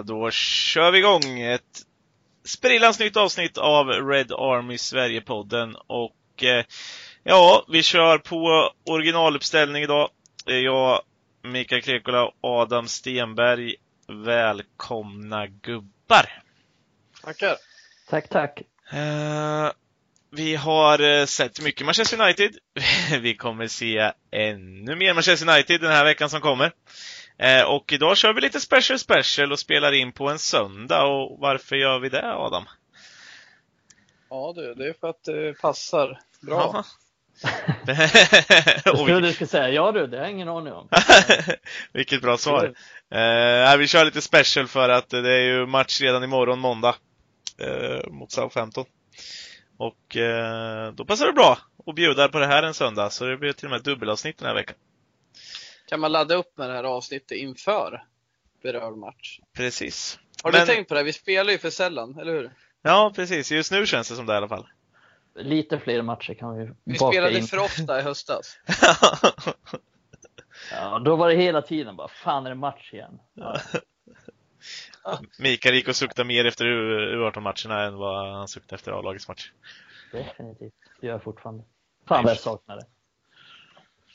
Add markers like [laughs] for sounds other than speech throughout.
Ja, då kör vi igång ett sprillans nytt avsnitt av Red Army Sverige-podden och eh, ja, vi kör på originaluppställning idag. Det är jag, Mikael Krekola och Adam Stenberg. Välkomna gubbar! Tackar! Tack, tack! Eh, vi har eh, sett mycket Manchester United. [laughs] vi kommer se ännu mer Manchester United den här veckan som kommer. Eh, och idag kör vi lite special special och spelar in på en söndag. Och varför gör vi det, Adam? Ja du, det är för att det passar bra. [laughs] [laughs] jag trodde du skulle säga ja du, det har jag ingen aning om. [laughs] Vilket bra svar. Eh, vi kör lite special för att det är ju match redan imorgon måndag eh, mot Southampton. Och eh, då passar det bra att bjuda på det här en söndag, så det blir till och med dubbelavsnitt den här veckan. Kan man ladda upp med det här avsnittet inför berörd match? Precis. Har Men... du tänkt på det? Vi spelar ju för sällan, eller hur? Ja, precis. Just nu känns det som det i alla fall. Lite fler matcher kan vi Vi spelade in. för ofta i höstas. [laughs] ja, då var det hela tiden bara, fan är det match igen? Ja. Mikael gick och suktade mer efter U18-matcherna än vad han suktade efter A-lagets match. Definitivt, det gör jag fortfarande. Fan vad jag saknar det.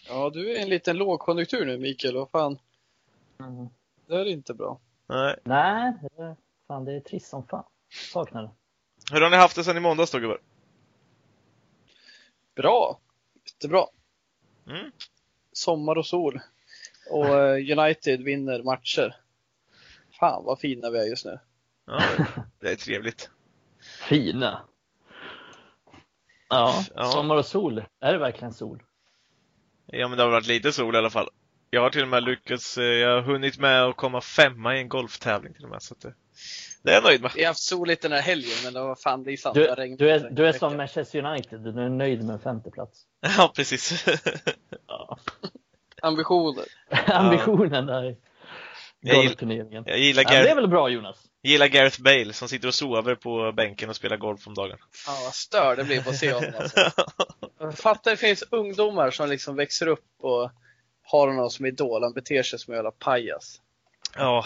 Ja, du är i en liten lågkonjunktur nu Mikael, vad fan. Mm. Det är inte bra. Nej. Nej, det är, fan det är trist som fan. Saknar det. Hur har ni haft det sen i måndags då gubbar? Bra. Jättebra. Mm. Sommar och sol. Och eh, United vinner matcher. Fan vad fina vi är just nu. Ja, det är trevligt. Fina? Ja, ja, sommar och sol. Är det verkligen sol? Ja, men det har varit lite sol i alla fall. Jag har till och med lyckats, eh, jag har hunnit med att komma femma i en golftävling till och med. Så att det, det är jag nöjd med. Vi har haft soligt den här helgen, men det var fan, det är sant. Du, du är, du är som Manchester United, du är nöjd med en femteplats. [laughs] Ja, precis. ja. Ambitioner. [laughs] Ambitionen där. Golfturneringen. Jag gillar Gareth, ja, det är väl bra Jonas? Jag gillar Gareth Bale som sitter och sover på bänken och spelar golf om dagen. Ja, vad stör det blir på att se honom alltså. Jag fattar det finns ungdomar som liksom växer upp och har honom som idol. Han beter sig som en jävla pajas. Ja.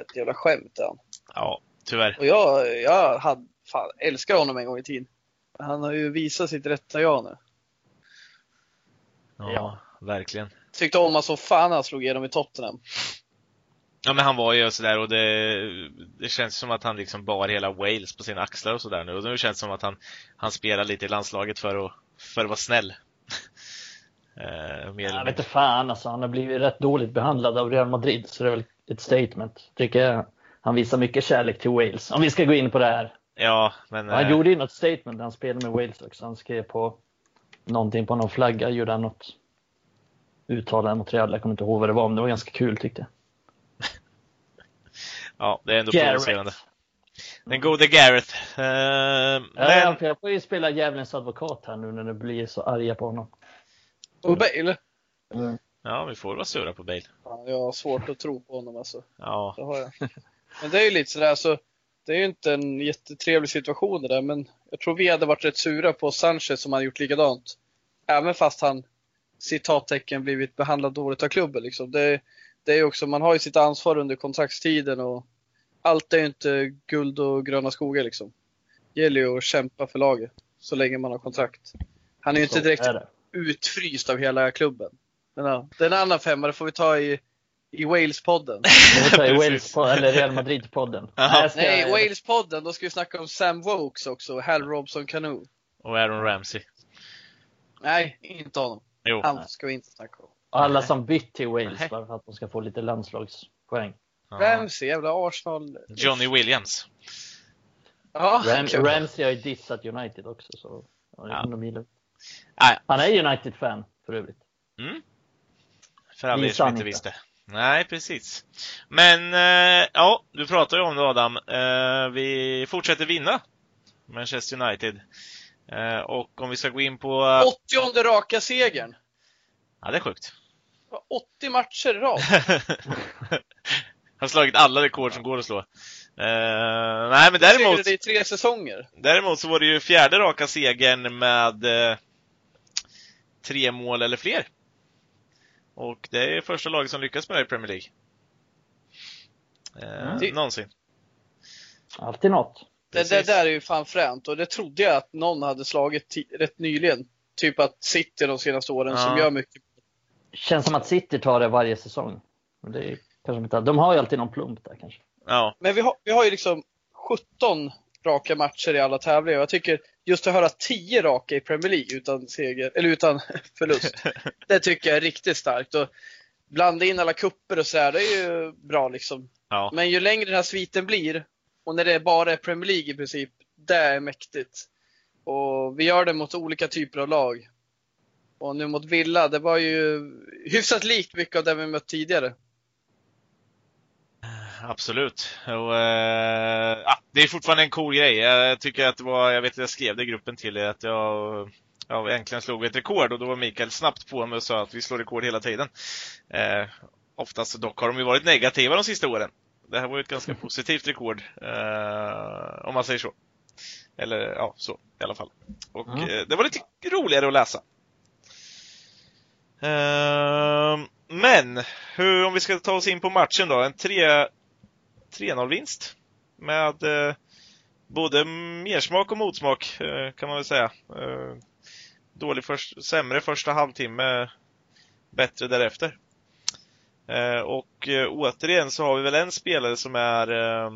Ett jävla skämt han. Ja, tyvärr. Och jag, jag hade, fan, älskar honom en gång i tiden. Han har ju visat sitt rätta jag nu. Ja, ja. verkligen. Tyckte om honom så fan han slog igenom i Tottenham. Ja men han var ju sådär och det, det känns som att han liksom bar hela Wales på sina axlar och sådär nu. Och nu känns det som att han, han spelar lite i landslaget för att, för att vara snäll. [laughs] mer jag vet inte fan alltså, han har blivit rätt dåligt behandlad av Real Madrid så det är väl ett statement. Tycker jag. Han visar mycket kärlek till Wales, om vi ska gå in på det här. Ja, men... Han eh... gjorde ju något statement när han spelade med Wales också. Han skrev på någonting på någon flagga, gjorde han något uttalande mot Real. Jag kommer inte ihåg vad det var, men det var ganska kul tyckte jag. Ja, det är ändå provocerande. Den gode Gareth. Uh, men... jag får ju spela djävulens advokat här nu när ni blir så arga på honom. Och Bale? Mm. Ja, vi får vara sura på Bale. Ja, jag har svårt att tro på honom alltså. Ja. Det har jag. Men det är ju lite sådär, alltså, det är ju inte en jättetrevlig situation det där, men jag tror vi hade varit rätt sura på Sanchez som hade gjort likadant. Även fast han citattecken blivit behandlad dåligt av klubben liksom. Det, det är också, man har ju sitt ansvar under kontraktstiden och allt är ju inte guld och gröna skogar liksom. Det gäller ju att kämpa för laget så länge man har kontrakt. Han är ju inte direkt utfryst av hela klubben. Men ja, det är en annan femma, det får vi ta i, i Wales-podden. [laughs] i [laughs] Wales eller Real Madrid-podden. Nej, Wales-podden, då ska vi snacka om Sam Vokes också, Hal Robson Canoe. Och Aaron Ramsey. Nej, inte honom. Jo. Han ska vi inte snacka om. Alla som bytt till Wales bara för att de ska få lite landslagspoäng. Ramsey, jävla Arsenal. Johnny Williams. Ja, Ram Ramsey har ju dissat United också. Så ja. Han är United-fan för övrigt. Mm. För alla er som inte visste. Nej, precis. Men, eh, ja, du pratar ju om det Adam. Eh, vi fortsätter vinna Manchester United. Eh, och om vi ska gå in på... 80 raka segern. Ja, det är sjukt. 80 matcher i rad. [laughs] har slagit alla rekord som går att slå. Uh, nej, men däremot... det i tre säsonger. Däremot så var det ju fjärde raka segern med uh, tre mål eller fler. Och det är första laget som lyckas med det i Premier League. eh, mm. någonsin. Alltid något. Det, det, där är ju fan fränt och det trodde jag att någon hade slagit rätt nyligen. Typ att City de senaste åren ja. som gör mycket. Känns som att City tar det varje säsong. Det är kanske inte, de har ju alltid någon plump där kanske. Ja. Men vi har, vi har ju liksom 17 raka matcher i alla tävlingar. Jag tycker just att höra 10 raka i Premier League utan seger, eller utan [laughs] förlust. [laughs] det tycker jag är riktigt starkt. Och blanda in alla kupper och sådär, det är ju bra liksom. Ja. Men ju längre den här sviten blir och när det bara är Premier League i princip, det är mäktigt. Och vi gör det mot olika typer av lag. Och nu mot Villa, det var ju hyfsat likt mycket av det vi mött tidigare. Absolut. Och, äh, det är fortfarande en cool grej. Jag tycker att det var, jag vet att jag skrev det i gruppen till er, att jag ja, äntligen slog ett rekord och då var Mikael snabbt på mig och sa att vi slår rekord hela tiden. Eh, oftast dock har de ju varit negativa de sista åren. Det här var ju ett ganska positivt rekord, eh, om man säger så. Eller ja, så i alla fall. Och mm. eh, det var lite roligare att läsa. Ehm, men, hur, om vi ska ta oss in på matchen då. En 3-0-vinst. Med eh, både mersmak och motsmak, eh, kan man väl säga. Eh, dålig först, sämre första halvtimme, bättre därefter. Eh, och eh, återigen så har vi väl en spelare som är eh,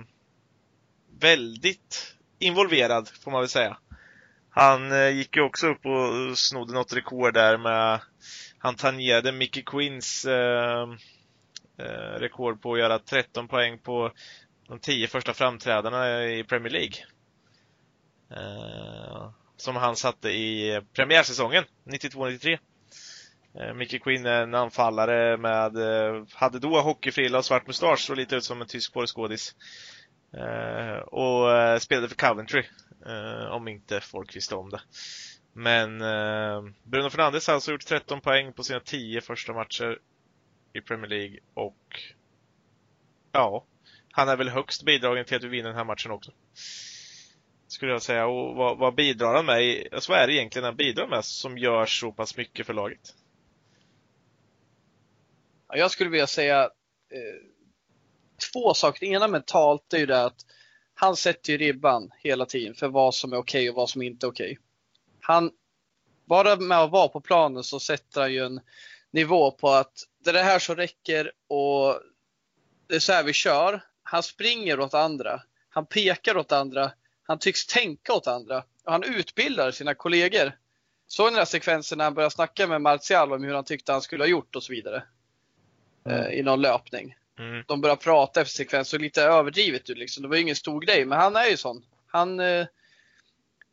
väldigt involverad, får man väl säga. Han eh, gick ju också upp och snodde något rekord där med han tangerade Mickey Quinns eh, eh rekord på att göra 13 poäng på de 10 första framträdandena i Premier League. Eh, som han satte i premiärsäsongen 92-93. Eh, Mickey Quinn är en anfallare med, eh, hade då hockeyfrilla och svart mustasch, såg lite ut som en tysk porrskådis. Eh, och eh, spelade för Coventry, om inte folk visste om det. Men eh, Bruno Fernandes har alltså gjort 13 poäng på sina 10 första matcher i Premier League och ja, han är väl högst bidragen till att vi vinner den här matchen också. Skulle jag säga. Och vad, vad bidrar han med? Alltså vad är det egentligen han bidrar med som gör så pass mycket för laget? Jag skulle vilja säga eh, två saker. Det ena mentalt är ju det att han sätter ju ribban hela tiden för vad som är okej okay och vad som inte är okej. Okay. Han, bara med att vara på planen så sätter han ju en nivå på att det är det här som räcker och det är så här vi kör. Han springer åt andra. Han pekar åt andra. Han tycks tänka åt andra. Och han utbildar sina kollegor. Såg ni den här sekvensen när han började snacka med Martial om hur han tyckte han skulle ha gjort och så vidare? mm. i någon löpning. Mm. De börjar prata efter sekvens, så lite överdrivet liksom. Det var ju ingen stor grej, men han är ju sån. Han, eh,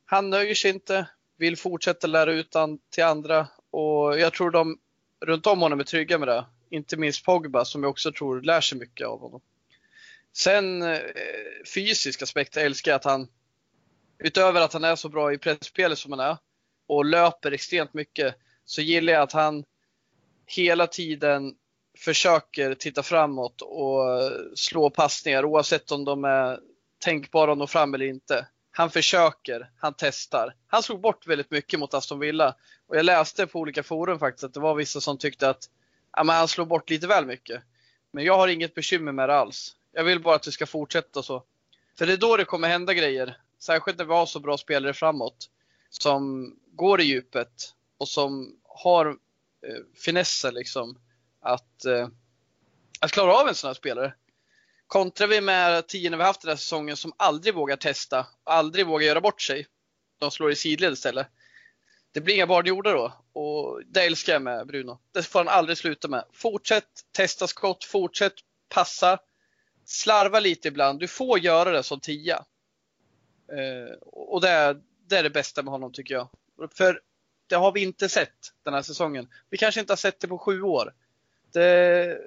han nöjer sig inte, vill fortsätta lära ut an, till andra och jag tror de runt om honom är trygga med det. Inte minst Pogba som jag också tror lär sig mycket av honom. Sen eh, fysisk aspekt, jag älskar att han utöver att han är så bra i pressspelet som han är och löper extremt mycket så gillar jag att han hela tiden försöker titta framåt och slå passningar oavsett om de är tänkbara att nå fram eller inte. Han försöker, han testar. Han slog bort väldigt mycket mot Aston Villa. Och jag läste på olika forum faktiskt att det var vissa som tyckte att ja, men han slog bort lite väl mycket. Men jag har inget bekymmer med det alls. Jag vill bara att det ska fortsätta så. För det är då det kommer hända grejer. Särskilt när vi har så bra spelare framåt. Som går i djupet och som har eh, finesser liksom att, eh, att klara av en sån här spelare. Kontrar vi med tio vi haft den här säsongen som aldrig vågar testa, aldrig vågar göra bort sig. De slår i sidled istället. Det blir inga barnjordar då och det älskar jag med Bruno. Det får han aldrig sluta med. Fortsätt testa skott, fortsätt passa. Slarva lite ibland. Du får göra det som tia. Eh, och det är, det är det bästa med honom tycker jag. För det har vi inte sett den här säsongen. Vi kanske inte har sett det på sju år Det,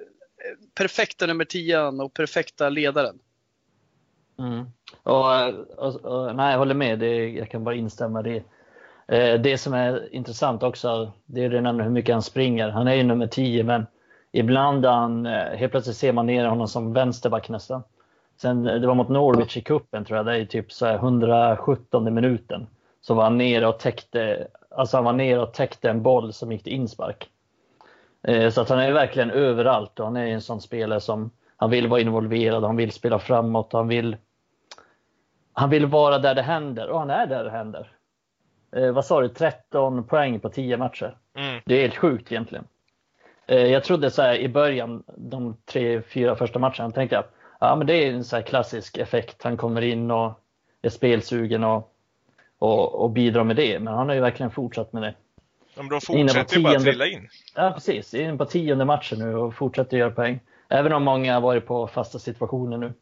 perfekta nummer 10 och perfekta ledaren. Mm. Och, och, och, nej, jag håller med. Det, jag kan bara instämma i det. Eh, det som är intressant också, det är det hur mycket han springer. Han är ju nummer 10, men ibland han, eh, helt plötsligt ser man ner honom som vänsterback nästan. Sen, eh, det var mot Norwich i kuppen tror jag, det är typ så 117 minuten. Så var han nere och täckte, alltså han var nere och täckte en boll som gick till inspark. Eh, så att han är verkligen överallt och han är en sån spelare som han vill vara involverad, han vill spela framåt, han vill, han vill vara där det händer och han är där det händer. Eh, vad sa du, 13 poäng på 10 matcher. Mm. Det är helt sjukt egentligen. Eh, jag trodde så här i början, de tre, fyra första matcherna, tänkte jag ja, men det är en så här klassisk effekt. Han kommer in och är spelsugen och, och, och bidrar med det. Men han har ju verkligen fortsatt med det. Ja, men de fortsätter ju bara att trilla in. Ja, precis. Inne på tionde matchen nu och fortsätter göra poäng. Även om många har varit på fasta situationer nu.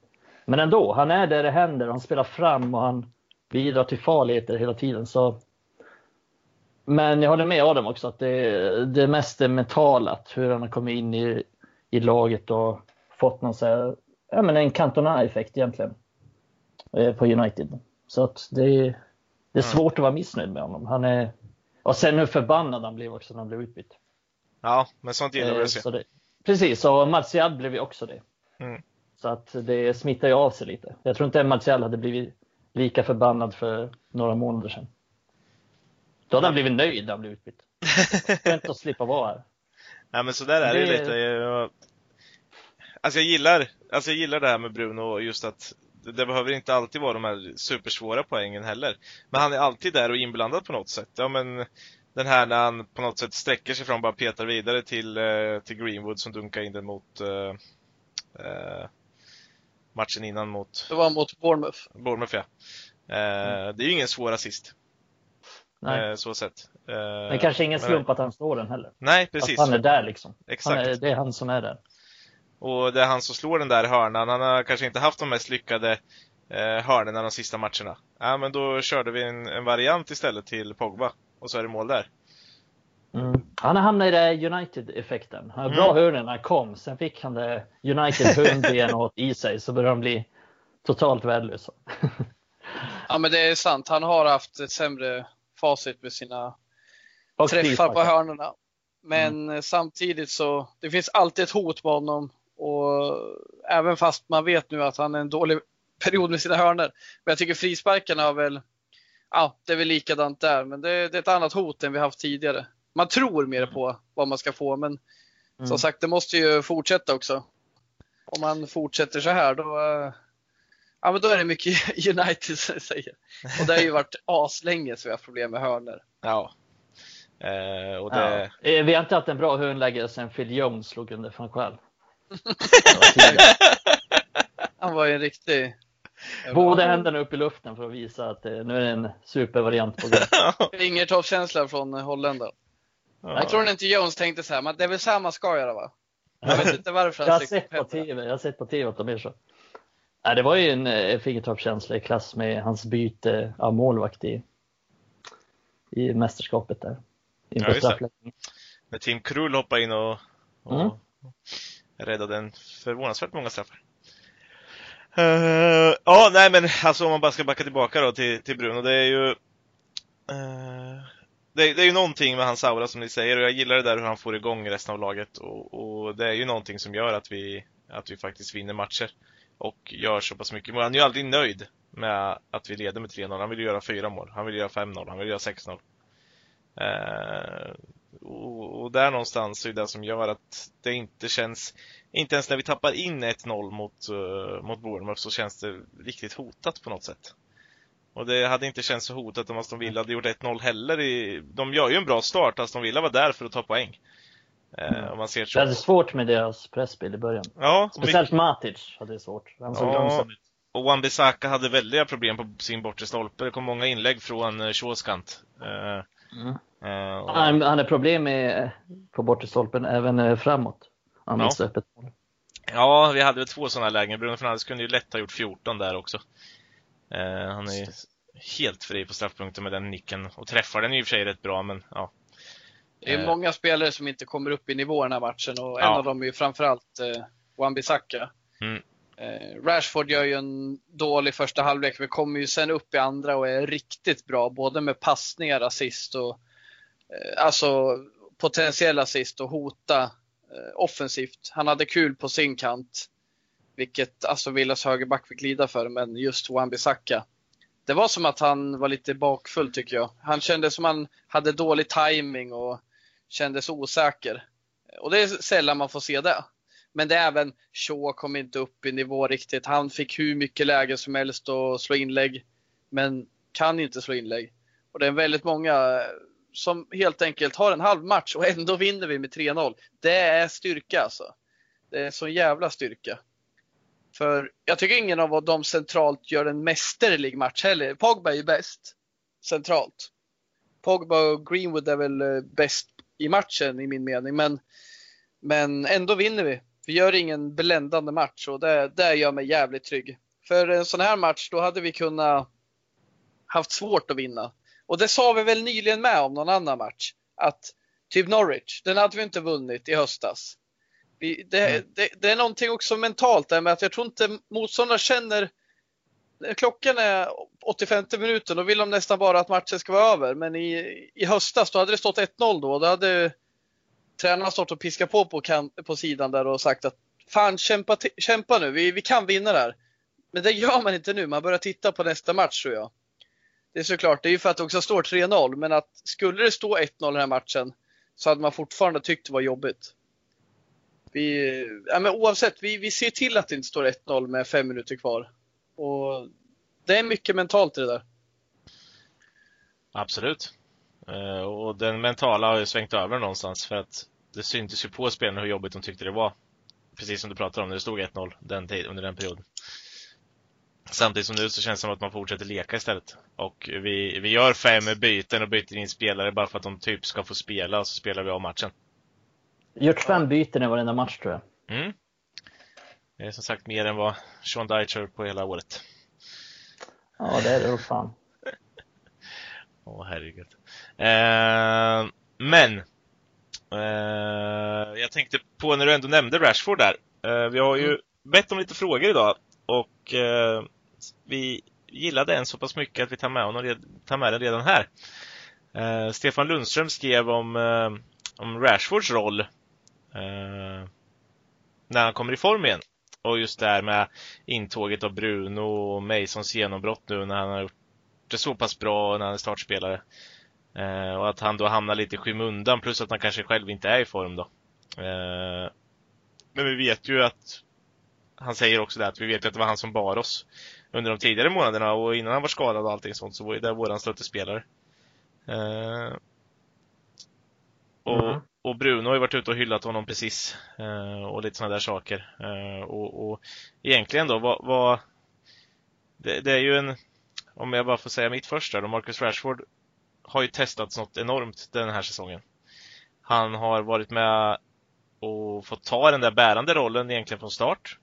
Men ändå, han är där det händer. Han spelar fram och han bidrar till farligheter hela tiden. Så... Men jag håller med Adam också att det, det mest är mentalat. Hur han har kommit in i, i laget och fått någon så här, ja, men en Cantona-effekt egentligen. eh, På United. Så att det, det är svårt att vara missnöjd med honom. Han är, och sen hur förbannad han blev också när han blev utbytt. Ja, men sånt gillar vi Eh, att se. så det, precis, och Martial blev ju också det. Mm. Så att det smittar ju av sig lite. Jag tror inte Martial hade blivit lika förbannad för några månader sedan. Då hade han blivit nöjd när han blev utbytt. [laughs] Skönt att slippa vara här. Nej men så där är det ju lite. Jag, alltså jag gillar, alltså jag gillar det här med Bruno och just att det, det behöver inte alltid vara de här supersvåra poängen heller. Men han är alltid där och inblandad på något sätt. Ja men den här när han på något sätt sträcker sig och bara petar vidare till, eh, till Greenwood som dunkar in den mot eh, matchen innan mot Det var mot Bournemouth. Bournemouth ja. Eh, Det är ju ingen svår assist. Nej. Så sett. Eh, Men kanske ingen men- slump att han står den heller. Nej, precis. Att han är där liksom. Han Exakt. är, det är han som är där. Och det är han som slår den där hörnan. Han har kanske inte haft de mest lyckade eh, hörnorna de sista matcherna. Ja, men då körde vi en, en variant istället till Pogba. Och så är det mål där. Mm. Han har hamnat i det United-effekten. Han har bra Mm. hörnor när han kom, sen fick han det United-hundben i sig, så började han bli totalt värdelös. Ja men det är sant. Han har haft ett sämre facit med sina Och träffar på hörnorna. Men eh, samtidigt så, det finns alltid ett hot på honom. Och även fast man vet nu att han är en dålig period med sina hörnor. Men jag tycker frisparkarna har väl, ja det är väl likadant där. Men det, det är ett annat hot än vi haft tidigare. Man tror mer på vad man ska få men Mm. som sagt det måste ju fortsätta också. Om man fortsätter så här då, eh, ja men då är det mycket [laughs] United som säger. Och det har ju varit [laughs] aslänge så vi har haft problem med hörnor. Ja. Eh, och det, Ja. Eh, Vi har inte haft en bra hörnläggare sen Phil Jones slog under van Schaal. Han var ju en riktig... Båda händerna upp i luften för att visa att eh, nu är det en supervariant på gång. [laughs] Fingertoppskänsla från Holländaren. ja. Jag tror inte Jones tänkte så här, men det är väl så här man ska göra va? Jag vet inte varför Jag har sett på. TV, jag har sett på TV att de är så. Nej, det var ju en eh, fingertoppskänsla i klass med hans byte av målvakt i, i mästerskapet där. Ja. När Tim Krull hoppade in och, och Mm räddade en förvånansvärt många straffar. Uh, ja, nej men alltså om man bara ska backa tillbaka då till, till Bruno. Det är ju uh, det, det är ju någonting med hans aura som ni säger och jag gillar det där hur han får igång resten av laget och, och det är ju någonting som gör att vi, att vi faktiskt vinner matcher och gör så pass mycket mål. Han är ju aldrig nöjd med att vi leder med 3-0. Han vill ju göra fyra mål, han vill göra 5-0, han vill göra 6-0. Uh, och, och där någonstans är det som gör att det inte känns, inte ens när vi tappar in 1-0 mot, uh, mot Bournemouth så känns det riktigt hotat på något sätt. Och det hade inte känts så hotat om Aston Villa hade gjort 1-0 heller. I, de gör ju en bra start, Aston Villa var där för att ta poäng. Eh, om man ser Det hade svårt med deras pressspel i början. Ja, Speciellt Matic hade det svårt. Han såg Ja. ut. och Wan-Bissaka hade väldiga problem på sin bortre stolpe. Det kom många inlägg från uh, Shawskant. Eh, Mm. eh, och- Han, han har problem med på bortre stolpen även eh, framåt. Han Ja. öppet mål. Ja, vi hade väl två sådana lägen. Bruno Fernandes kunde ju lätt ha gjort 14 där också. Eh, han är ju helt fri på straffpunkten med den nicken och träffar den i och för sig rätt bra, men ja. Det är många spelare som inte kommer upp i nivå den här matchen och en Ja. av dem är ju framförallt eh, Wan-Bissaka. Mm. Eh, Rashford gör ju en dålig första halvlek men kommer ju sen upp i andra och är riktigt bra både med passningar, assist och eh, alltså potentiell assist och hota eh, offensivt. Han hade kul på sin kant, vilket Aston Villas högerback fick lida för, men just Wan-Bissaka det var som att han var lite bakfull tycker jag. Han kände som han hade dålig timing och kändes osäker. Och det är sällan man får se det. Men det är även Shaw kom inte upp i nivå riktigt. Han fick hur mycket läge som helst att slå inlägg, men kan inte slå inlägg. Och det är väldigt många eh, som helt enkelt har en halv match och ändå vinner vi med 3-0. Det är styrka alltså. Det är sån jävla styrka. För jag tycker ingen av dem centralt gör en mästerlig match heller. Pogba är ju bäst centralt. Pogba och Greenwood är väl eh, bäst i matchen i min mening, men, men ändå vinner vi. Vi gör ingen bländande match och det, det gör mig jävligt trygg. För en sån här match, då hade vi kunnat haft svårt att vinna. Och det sa vi väl nyligen med om någon annan match. Att typ Norwich, den hade vi inte vunnit i höstas. Vi, det, mm. det, det, är någonting också mentalt där med att jag tror inte motståndare känner Klockan är 85 minuter, då vill de nästan bara att matchen ska vara över. Men i, i höstas, då hade det stått 1-0 då. Då hade tränarna stått och piskat på på, kan, på sidan där och sagt att fan kämpa, kämpa nu, vi, vi kan vinna där. Men det gör man inte nu, man börjar titta på nästa match tror jag. Det är såklart, det är ju för att det också står 3-0, men att skulle det stå 1-0 i den här matchen så hade man fortfarande tyckt det var jobbigt. Vi, ja, men oavsett, vi, vi ser till att det inte står 1-0 med fem minuter kvar. Och det är mycket mentalt i det där. Absolut. Uh, och den mentala har ju svängt över någonstans för att det syntes ju på spelarna hur jobbigt de tyckte det var. Precis som du pratade om när det stod 1-0 den tid, under den perioden. Samtidigt som nu så känns det som att man fortsätter leka istället. Och vi, vi gör fem byten och byter in spelare bara för att de typ ska få spela och så spelar vi av matchen. Gjort fem byten i varenda match tror jag. Mm. Det är som sagt mer än vad Sean Dyche på hela året. Ja, det är det fan. [laughs] Åh, oh, herregud. Eh, men. Eh, jag tänkte på när du ändå nämnde Rashford där. Eh, vi har ju mm. bett om lite frågor idag och eh, vi gillade en så pass mycket att vi tar med, honom, tar med den redan här. Eh, Stefan Lundström skrev om, om Rashfords roll när han kommer i form igen. Och just det här med intåget av Bruno och Masons genombrott nu när han har gjort det så pass bra när han är startspelare. Eh, och att han då hamnar lite i skymundan plus att han kanske själv inte är i form då. Eh, men vi vet ju att han säger också det att vi vet att det var han som bar oss under de tidigare månaderna och innan han var skadad och allting sånt så var ju det våran stöttespelare. Eh, och, mm. och Bruno har ju varit ute och hyllat honom precis eh, och lite sådana där saker. Eh, och, och egentligen då, vad, vad det, det, är ju en, om jag bara får säga mitt första då, Marcus Rashford har ju testats något enormt den här säsongen. Han har varit med och fått ta den där bärande rollen egentligen från start.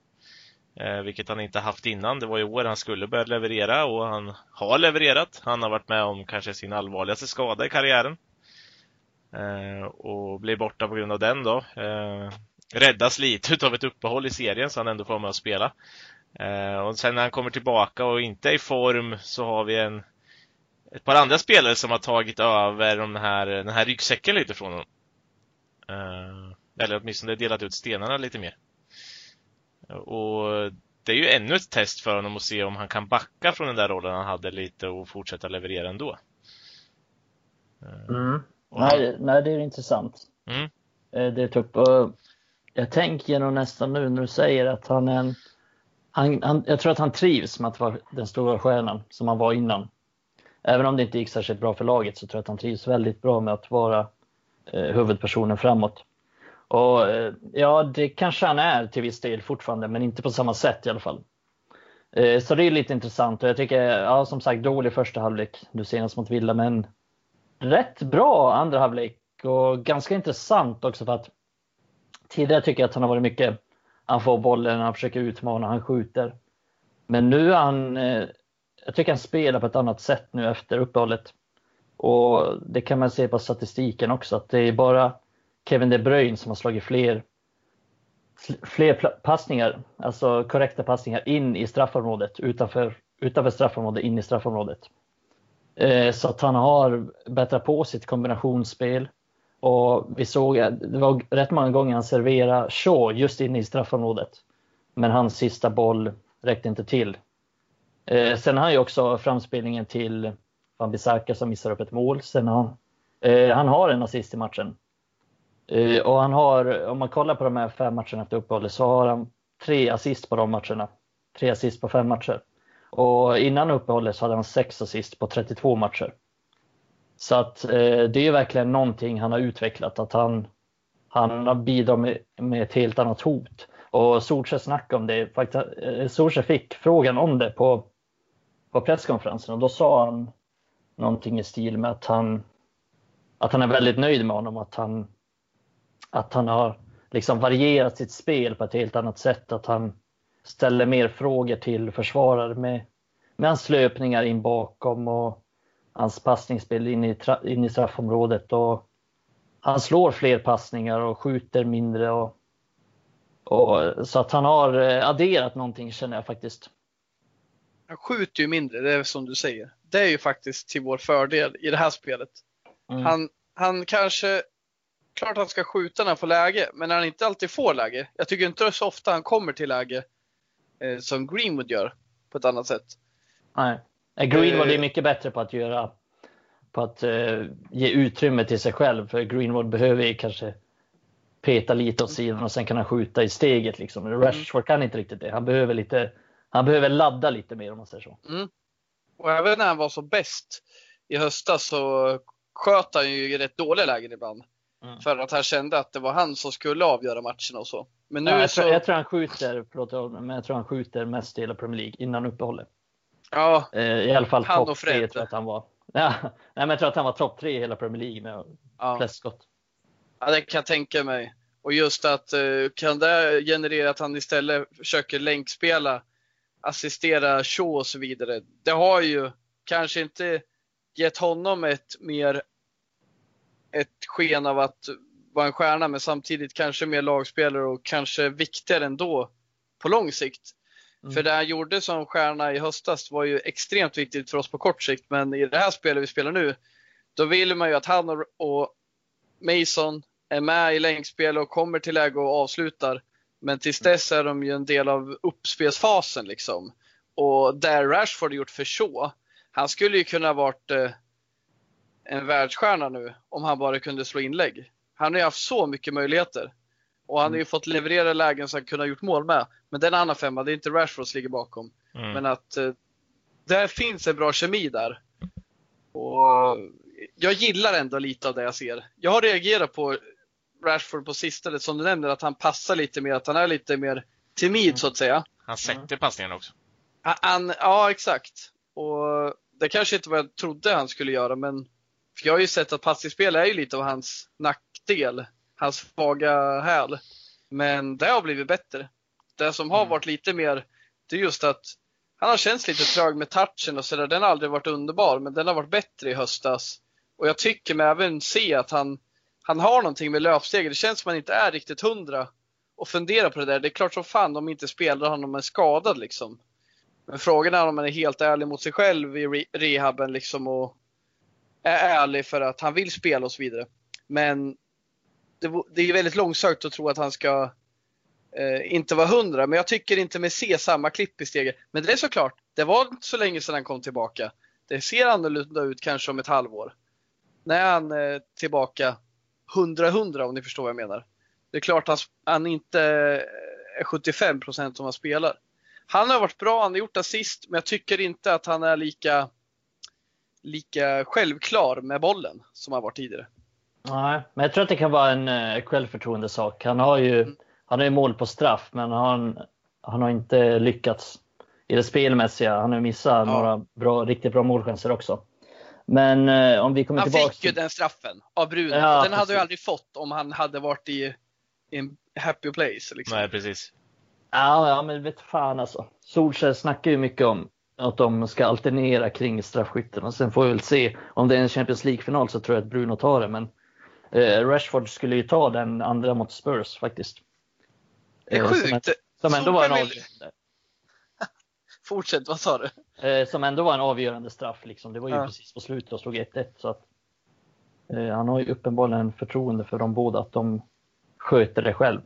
Eh, vilket han inte haft innan. Det var i år han skulle börja leverera och han har levererat. Han har varit med om kanske sin allvarligaste skada i karriären. Eh, och blir borta på grund av den då. Eh, räddas lite [laughs] utav ett uppehåll i serien så han ändå får med att spela. Eh, och sen när han kommer tillbaka och inte är i form så har vi en ett par andra spelare som har tagit över de här, den här ryggsäcken lite från honom. eller åtminstone delat ut stenarna lite mer. Och det är ju ännu ett test för honom att se om han kan backa från den där rollen han hade lite och fortsätta leverera ändå. Mm. Nej, nej, det är intressant. Mm. Eh, det är typ, jag tänker nog nästan nu när du säger att han är en, han, han, jag tror att han trivs med att vara den stora stjärnan som han var innan. Även om det inte gick särskilt bra för laget så tror jag att han trivs väldigt bra med att vara eh, huvudpersonen framåt. Och eh, ja, det kanske han är till viss del fortfarande, men inte på samma sätt i alla fall. Eh, så det är lite intressant och jag tycker, ja som sagt, dålig första halvlek nu senast mot Villa, men rätt bra andra halvlek och ganska intressant också för att tidigare tycker jag att han har varit mycket, han får bollen, han försöker utmana, han skjuter. Men nu är han, eh, jag tycker han spelar på ett annat sätt nu efter uppehållet. Och det kan man se på statistiken också, att det är bara Kevin De Bruyne som har slagit fler, fler passningar, alltså korrekta passningar in i straffområdet, utanför, utanför straffområdet, in i straffområdet. Eh, så att han har bättrat på sitt kombinationsspel. Och vi såg, eh, det var rätt många gånger han serverade Shaw just inne i straffområdet. Men hans sista boll räckte inte till. Eh, sen har han ju också framspelningen till Van Bissaka som missar upp ett mål. Sen har han, eh, han har en assist i matchen. Eh, och han har, om man kollar på de här fem matcherna efter uppehållet så har han tre assist på de matcherna. Tre assist på fem matcher. Och innan uppehållet så hade han sex assist på 32 matcher. Så att eh, det är verkligen någonting han har utvecklat, att han, han bidrar med, med ett helt annat hot. Och Solskjaer snackade om det, eh, Solskjaer fick frågan om det på, på presskonferensen och då sa han någonting i stil med att han, att han är väldigt nöjd med honom, att han, att han har liksom varierat sitt spel på ett helt annat sätt, att han ställer mer frågor till försvarare med, med hans löpningar in bakom och hans passningsspel in i, in i straffområdet. Och han slår fler passningar och skjuter mindre. Och, och, så att han har eh, adderat någonting känner jag faktiskt. Han skjuter ju mindre, det är som du säger. Det är ju faktiskt till vår fördel i det här spelet. Mm. Han, han kanske, klart han ska skjuta när han får läge, men när han inte alltid får läge. Jag tycker inte det är så ofta han kommer till läge eh, som Greenwood gör på ett annat sätt. Nej. Greenwood är eh. mycket bättre på att göra på att uh, ge utrymme till sig själv. För Greenwood behöver ju kanske peta lite åt sidan och sen kan han skjuta i steget. Liksom. Rashford kan inte riktigt det. Han behöver, lite, han behöver ladda lite mer om man säger så. Mm. Och även när han var så bäst i höstas så sköt han ju i rätt dåliga lägen ibland. Mm. För att han kände att det var han som skulle avgöra matcherna och så. Men nu ja, jag, så... tror, jag tror han skjuter, förlåt, men jag tror han skjuter mest i hela Premier League innan uppehållet. Ja, eh, I alla fall topp tre tror jag att han var. Ja, nej, men jag tror att han var topp tre i hela Premier League med ja. flest skott. Ja, det kan jag tänka mig. Och just att uh, kan det generera att han istället försöker länkspela, assistera Shaw och så vidare. Det har ju kanske inte gett honom ett mer ett sken av att vara en stjärna, men samtidigt kanske mer lagspelare och kanske viktigare ändå på lång sikt. Mm. För det han gjorde som stjärna i höstas var ju extremt viktigt för oss på kort sikt, men i det här spelet vi spelar nu, då vill man ju att han och, Mason är med i länkspel och kommer till läge och avslutar. Men tills dess är de ju en del av uppspelsfasen liksom. Och där Rashford gjort för så. Han skulle ju kunna varit eh, en världsstjärna nu om han bara kunde slå inlägg. Han har ju haft så mycket möjligheter. Och han har ju mm. fått leverera lägen så han kunde ha gjort mål med. Men den andra femma, det är inte Rashford som ligger bakom. Mm. Men att eh, där finns en bra kemi där. Och jag gillar ändå lite av det jag ser. Jag har reagerat på Rashford på sistone, som du nämner, att han passar lite mer, att han är lite mer timid mm. så att säga. Han sätter passningen också. Han, ja, exakt. Och det kanske inte var jag trodde han skulle göra, men för jag har ju sett att passningsspel är ju lite av hans nackdel hans svaga häl. Men det har blivit bättre. Det som har mm. varit lite mer, det är just att han har känts lite trög med touchen och sådär. Den har aldrig varit underbar, men den har varit bättre i höstas. Och jag tycker mig även se att han, han har någonting med löpsteg. Det känns som att han inte är riktigt hundra och fundera på det där. Det är klart som fan de inte spelar honom är skadad liksom. Men frågan är om han är helt ärlig mot sig själv i rehaben liksom och är ärlig för att han vill spela och så vidare. Men det, är väldigt långsökt att tro att han ska eh, inte vara hundra, men jag tycker inte med se samma klipp i steget. Men det är såklart, det var inte så länge sedan han kom tillbaka. Det ser annorlunda ut kanske om ett halvår. När är han eh, tillbaka 100-100 om ni förstår vad jag menar. Det är klart han, han inte är 75 procent som han spelar. Han har varit bra, han har gjort assist, men jag tycker inte att han är lika, lika självklar med bollen som han varit tidigare. Nej, men jag tror att det kan vara en uh, självförtroendesak. Han har ju mm. han har ju mål på straff, men han, han har inte lyckats i det spelmässiga. Han har missat ja. några bra, riktigt bra målchanser också. Men uh, om vi kommer han tillbaka. Han fick ju den straffen av Bruno. Ja, den precis. hade du aldrig fått om han hade varit i, i en happy place. Liksom. Nej, precis. Ja, ja, men vet fan alltså. Solskjaer snackar ju mycket om att de ska alternera kring straffskytten och sen får vi väl se. Om det är en Champions League-final så tror jag att Bruno tar det, men Eh, Rashford skulle ju ta den andra mot Spurs faktiskt. Det är eh, sjukt. Som, som ändå var en avgörande. Fortsätt, vad sa du? Eh, som ändå var en avgörande straff. Liksom. Det var ju ja. precis på slutet och slog 1-1. Så att, han har ju uppenbarligen förtroende för de båda, att de sköter det själv.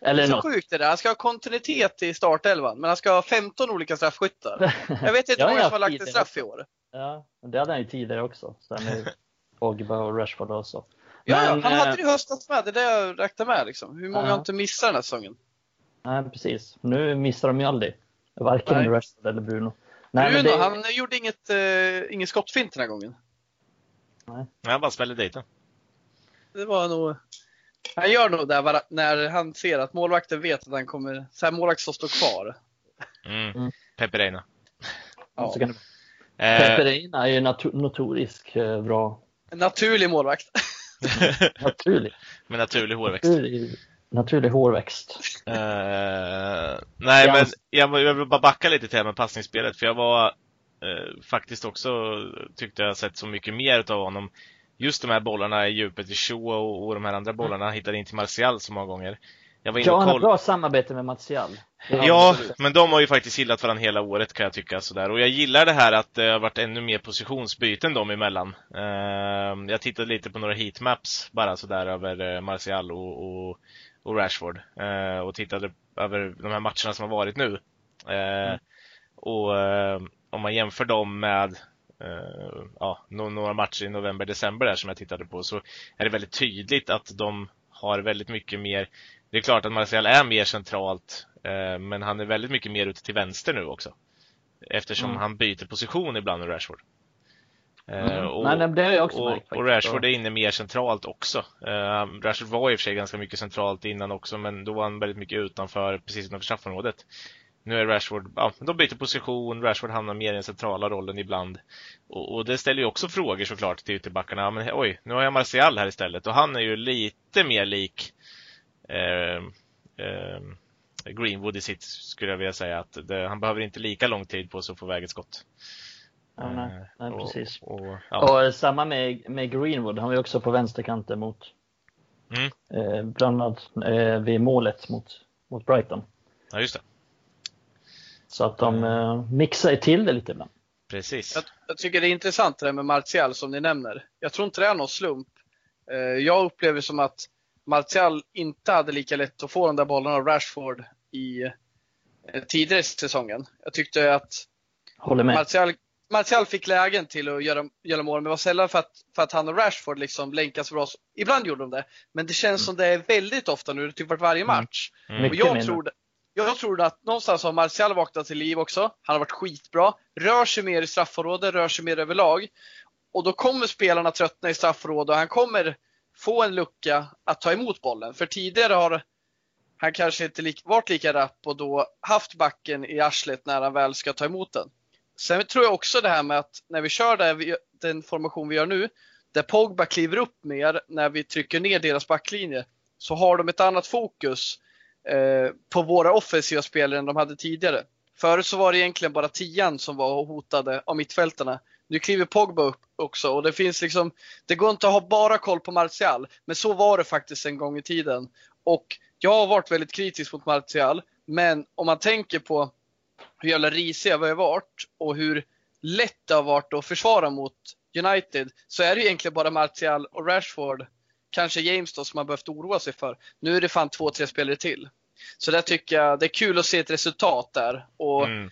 Eller så något. sjukt är det. Han ska ha kontinuitet i startelvan, men han ska ha 15 olika straffskyttar. [laughs] Jag vet inte hur många som har lagt en straff i år. Ja, det hade han ju tidigare också. Sen med [laughs] Pogba och Rashford och så. Ja, ja, Men, han hade eh, det i höstas med. Det är det jag räknar med. Liksom. Hur många Ja. har inte missat den här säsongen? Nej, precis. Nu missar de ju aldrig. Varken Nej. Rashford eller Bruno. Nej, Bruno, men det, han gjorde inget, eh, ingen skottfint den här gången. Nej, han bara smällde dit. Det var nog... Han gör nog det när han ser att målvakten vet att han kommer... Så här målvakt som står kvar. Mm. Mm. Pepe Reina. Ja. det, Eh, Pepe Reina är ju natu- notorisk eh, bra. En naturlig målvakt. [laughs] Naturlig. med naturlig hårväxt. Naturlig, naturlig hårväxt. Eh, nej, Ja. men jag, jag vill bara backa lite till det här med passningsspelet, för jag var eh, faktiskt också, tyckte jag sett så mycket mer utav honom. Just de här bollarna i djupet i Shaw och, och de här andra bollarna hittade in till Martial så många gånger. Jag var inne Ja, han har bra samarbete med Martial. Ja, men de har ju faktiskt gillat varandra hela året kan jag tycka sådär. Och jag gillar det här att det har varit ännu mer positionsbyten dem emellan. Uh, jag tittade lite på några heatmaps bara sådär över Martial och, och, och Rashford. Eh, och tittade över de här matcherna som har varit nu. Eh, Och eh, om man jämför dem med eh, ja, nå- några matcher i november, december där som jag tittade på så är det väldigt tydligt att de har väldigt mycket mer det är klart att Martial är mer centralt, eh, men han är väldigt mycket mer ute till vänster nu också. Eftersom Mm. han byter position ibland med Rashford. Eh, Mm. och, Nej, det har jag också och, märkt och. Rashford är inne mer centralt också. Eh, Rashford var i och för sig ganska mycket centralt innan också, men då var han väldigt mycket utanför, precis utanför straffområdet. Nu är Rashford, ja, de byter position, Rashford hamnar mer i den centrala rollen ibland. Och, och det ställer ju också frågor såklart till ytterbackarna. Ja, Men oj, nu har jag Martial här istället och han är ju lite mer lik eh, eh, Greenwood i sitt, skulle jag vilja säga. att det, Han behöver inte lika lång tid på sig att få iväg ett skott. Ja, nej, Eh, nej, och- precis. Och, ja. Och eh, samma med, med Greenwood, han var ju också på vänsterkanten mot Mm. eh, bland annat eh, vid målet mot, mot Brighton. ja, just det. Så att de eh, mixar ju till det lite ibland. Precis. Jag, jag tycker det är intressant det där med Martial som ni nämner. Jag tror inte det är någon slump. Eh, Jag upplever som att Martial inte hade lika lätt att få de där bollarna av Rashford i eh, tidigare säsongen. Jag tyckte att Håller med. Martial, Martial fick lägen till att göra, göra mål, men det var sällan för att, för att han och Rashford liksom länkas bra. Ibland gjorde de det, men det känns som det är väldigt ofta nu, typ vart varje match. Mm. Och Mycket jag tror, jag tror att någonstans har Martial vaknat till liv också. Han har varit skitbra. Rör sig mer i straffområdet, rör sig mer överlag. Och då kommer spelarna tröttna i straffområdet och han kommer få en lucka att ta emot bollen. För tidigare har han kanske inte varit lika rapp och då haft backen i arslet när han väl ska ta emot den. Sen tror jag också det här med att när vi kör där, den formation vi gör nu, där Pogba kliver upp mer när vi trycker ner deras backlinje, så har de ett annat fokus eh, på våra offensiva spelare än de hade tidigare. Förut så var det egentligen bara tian som var hotade av mittfältarna. Nu kliver Pogba upp också och det finns liksom, det går inte att ha bara koll på Martial, men så var det faktiskt en gång i tiden. Och jag har varit väldigt kritisk mot Martial, men om man tänker på hur jävla risiga vi har varit och hur lätt det har varit att försvara mot United, så är det egentligen bara Martial och Rashford, kanske James då, som man behövt oroa sig för. Nu är det fan två, tre spelare till. Så där tycker jag det är kul att se ett resultat där. Och Mm.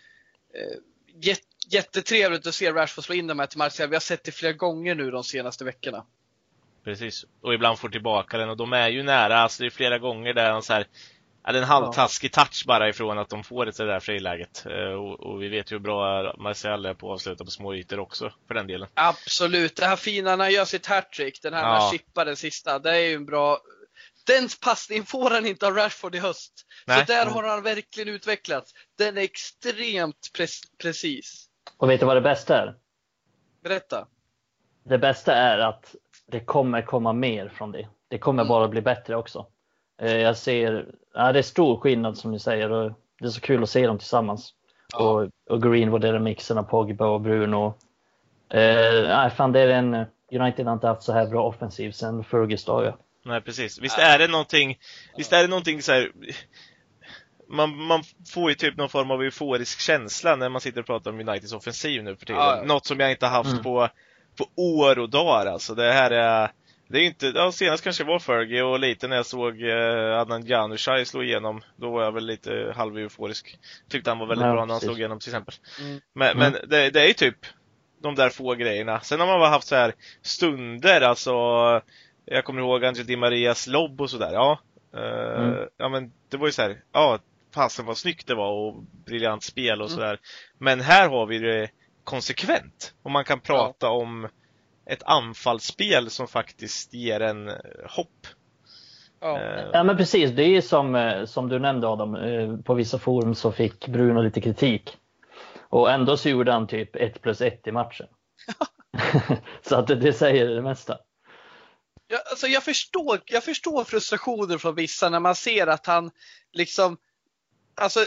jät- jättetrevligt att se Rashford slå in de här till Martial. Vi har sett det flera gånger nu de senaste veckorna. Precis. Och ibland får tillbaka den och de är ju nära. Alltså det är flera gånger där han så här, är en halvtaskig touch bara ifrån att de får ett sådär friläget. Eh, Och, och vi vet ju hur bra Marcel är på att avsluta på små ytor också, för den delen. Absolut, det här fina när han gör sitt hattrick, den här när Ja. han chippar den sista, det är ju en bra den passningen får han inte av Rashford i höst. Nej. Så där har han verkligen utvecklats. Den är extremt pre- precis. Och vet du vad det bästa är? Berätta. Det bästa är att det kommer komma mer från det. Det kommer Mm. bara bli bättre också. Eh, Jag ser, ja, det är stor skillnad som ni säger och det är så kul att se dem tillsammans. Ja. Och, och Greenwood är den mixen av Pogba och Bruno. Eh, fan, det är en, United har inte haft så här bra offensiv sedan Fergus dagar. Nej, precis. Visst är det någonting, visst är det någonting så här. Man, man får ju typ någon form av euforisk känsla när man sitter och pratar om Uniteds offensiv nu för tiden. Ja, ja. Något som jag inte haft Mm. på, på år och dagar alltså. Det här är, det är ju inte, ja, senast kanske var Fergie och lite när jag såg eh, Adnan Januzaj slå igenom. Då var jag väl lite halv euforisk. Tyckte han var väldigt Ja, bra när han slog igenom till exempel. Mm. Men, Mm. men det, det är ju typ de där få grejerna. Sen har man bara haft så här stunder, alltså jag kommer ihåg Angel Di Marias lobb och sådär. Ja, eh, mm. ja men det var ju så här, ja, fasen vad snyggt det var och briljant spel och mm. sådär. Men här har vi det konsekvent. Och man kan prata ja. om ett anfallsspel som faktiskt ger en hopp. Ja. Uh, ja men precis, det är som, som du nämnde Adam, på vissa forum så fick Bruno lite kritik. Och ändå så gjorde han typ 1 plus 1 i matchen. [laughs] så att det, det säger det mesta. Jag, alltså jag, förstår, jag förstår frustrationen från vissa när man ser att han liksom, alltså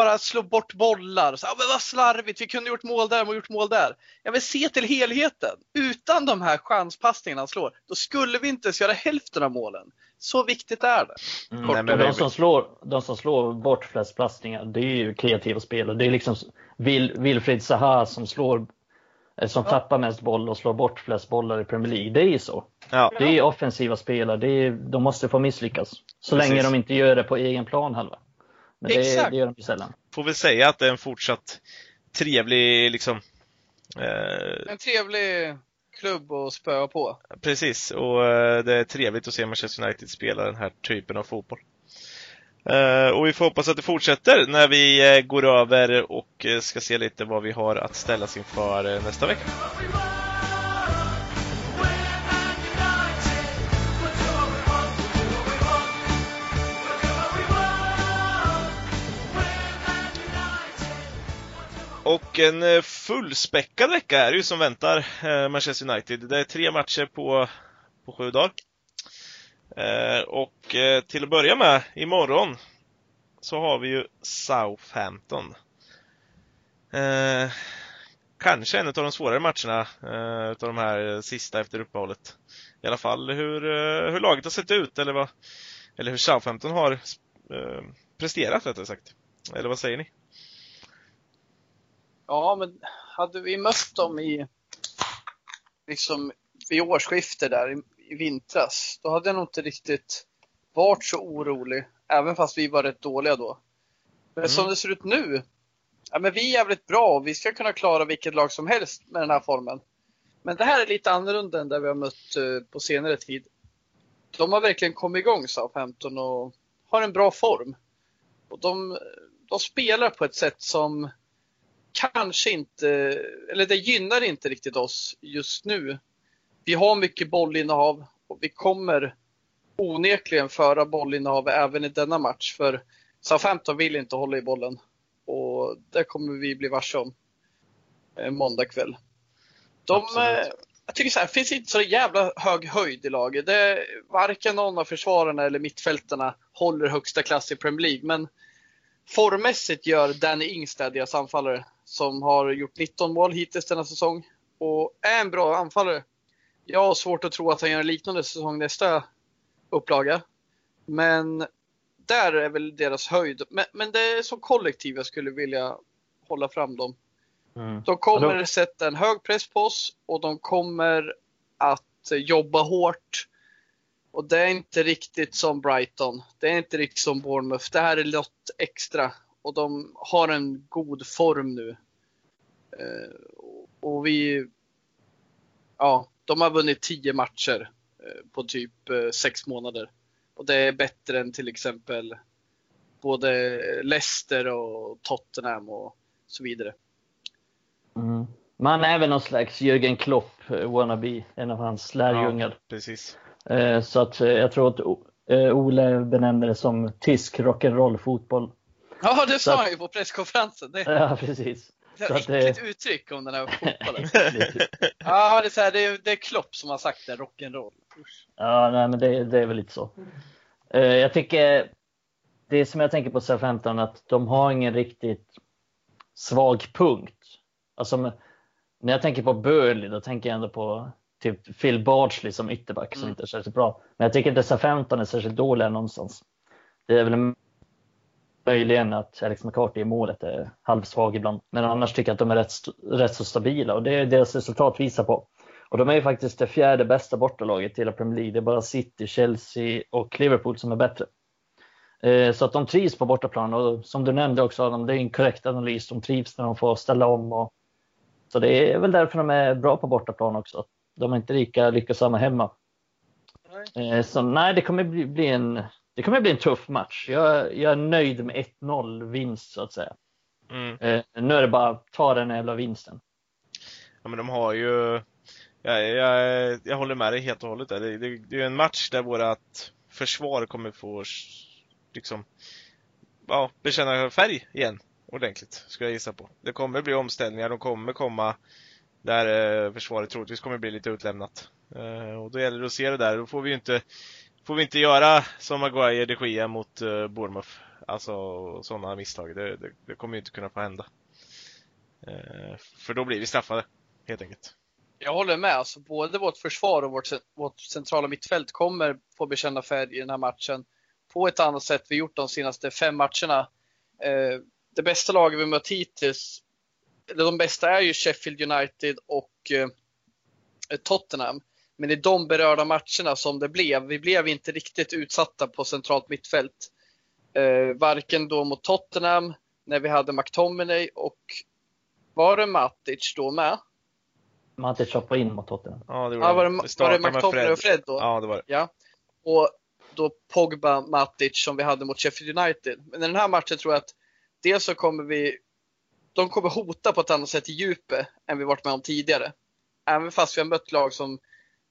bara slår bort bollar. Så, men vad slarvigt, vi kunde gjort mål där och gjort mål där. Jag vill se till helheten. Utan de här chanspassningarna han slår, då skulle vi inte ens göra hälften av målen. Så viktigt är det. Mm, nej, de, som slår, de som slår bort flest passningar, det är ju kreativa spelare. Det är liksom Vil, Wilfried Zaha som slår eh, som ja. tappar mest boll och slår bort flest bollar i Premier League. Det är ju så. Ja. Det är offensiva spelare. Det är, de måste få misslyckas. Så Precis. länge de inte gör det på egen plan halva. Men det, det gör de ju sällan. Får vi säga att det är en fortsatt trevlig liksom eh... En trevlig klubb att spöa på. Precis, och eh, det är trevligt att se Manchester United spela den här typen av fotboll. Eh, och vi får hoppas att det fortsätter när vi eh, går över och ska se lite vad vi har att ställas inför nästa vecka. Och en eh, fullspäckad vecka är det ju som väntar eh, Manchester United. Det är tre matcher på, på sju dagar. Eh, och till att börja med, imorgon så har vi ju Southampton. kanske en av de svårare matcherna eh, utav de här sista efter uppehållet. I alla fall hur, hur laget har sett ut eller vad, eller hur Southampton har presterat rättare sagt. Eller vad säger ni? Ja, men hade vi mött dem i liksom vid årsskiftet där i, i vintras, då hade jag nog inte riktigt varit så orolig, även fast vi var rätt dåliga då. Men mm. som det ser ut nu, ja, men vi är jävligt bra och vi ska kunna klara vilket lag som helst med den här formen. Men det här är lite annorlunda än där vi har mött uh, på senare tid. De har verkligen kommit igång Southampton och har en bra form. Och de, de spelar på ett sätt som kanske inte, eller det gynnar inte riktigt oss just nu. Vi har mycket bollinnehav och vi kommer onekligen föra bollinnehav även i denna match för Southampton vill inte hålla i bollen och det kommer vi bli varse om eh, måndag kväll. De, eh, jag tycker så här, det finns inte så jävla hög höjd i laget. Det, varken någon av försvararna eller mittfältarna håller högsta klass i Premier League men formmässigt gör Danny Ingstad deras anfallare som har gjort 19 mål hittills denna säsong och är en bra anfallare. Jag har svårt att tro att han gör en liknande säsong nästa upplaga. Men där är väl deras höjd. Men, men det är som kollektiv jag skulle vilja hålla fram dem. Mm. De kommer då... sätta en hög press på oss och de kommer att jobba hårt. Och det är inte riktigt som Brighton. Det är inte riktigt som Bournemouth. Det här är något extra och de har en god form nu. Eh, och vi, ja, de har vunnit tio matcher eh, på typ eh, sex månader. Och det är bättre än till exempel både Leicester och Tottenham och så vidare. Mm. Man är väl någon slags Jürgen Klopp wannabe, en av hans lärjungar. Ja, precis. Så att jag tror att Ole benämner det som tysk rock'n'roll fotboll. [laughs] Ja, det sa han ju på presskonferensen. Det... Ja, precis. Det är ett äckligt det... uttryck om den här [laughs] fotbollen. ja, det är, så här, det, är, det är Klopp som har sagt det, rock'n'roll. Ja, nej, men det, det, är väl lite så. Uh, jag tycker, det som jag tänker på Southampton, att de har ingen riktigt svag punkt. Alltså, när jag tänker på Burnley, då tänker jag ändå på typ Phil Bardsley som ytterback som mm. inte är särskilt bra. Men jag tycker inte Southampton är särskilt dåliga någonstans. Det är väl Möjligen att Alex McCarthy i målet är halvsvag ibland. Men annars tycker jag att de är rätt, rätt så stabila och det är deras resultat visar på. Och de är ju faktiskt det fjärde bästa bortalaget i hela Premier League. Det är bara City, Chelsea och Liverpool som är bättre. Eh, så att de trivs på bortaplan och som du nämnde också Adam, det är en korrekt analys. De trivs när de får ställa om. Och... Så det är väl därför de är bra på bortaplan också. De är inte lika lyckosamma hemma. Nej. Eh, så nej, det kommer bli, bli, en, det kommer bli en tuff match. Jag, jag är nöjd med 1-0 vinst så att säga. Mm. Eh, nu är det bara att ta den jävla vinsten. Ja, men de har ju... Jag, jag, jag håller med dig helt och hållet. Där. Det, det, det är en match där vårt försvar kommer få liksom, ja, bekänna färg igen ordentligt, skulle jag gissa på. Det kommer bli omställningar, de kommer komma där eh, försvaret troligtvis kommer bli lite utlämnat. Eh, och då gäller det att se det där. Då får vi inte, får vi inte göra som Maguire de Gia mot uh, Bournemouth. Alltså sådana misstag. Det, det, det, kommer ju inte kunna få hända. Uh, för då blir vi straffade, helt enkelt. Jag håller med. Alltså, både vårt försvar och vårt, vårt centrala mittfält kommer få bekänna färg i den här matchen på ett annat sätt vi gjort de senaste fem matcherna. Uh, det bästa laget vi mött hittills, eller de bästa är ju Sheffield United och Tottenham. Men i de berörda matcherna som det blev, vi blev inte riktigt utsatta på centralt mittfält. Eh, varken då mot Tottenham, när vi hade McTominay och var det Matic då med? Matic hoppade in mot Tottenham. Ja, det var, ja, var, det, var det McTominay och Fred då? Ja, det var det. Ja. Och då Pogba, Matic som vi hade mot Sheffield United. Men i den här matchen tror jag att dels så kommer vi, de kommer hota på ett annat sätt i djupet än vi varit med om tidigare. Även fast vi har mött lag som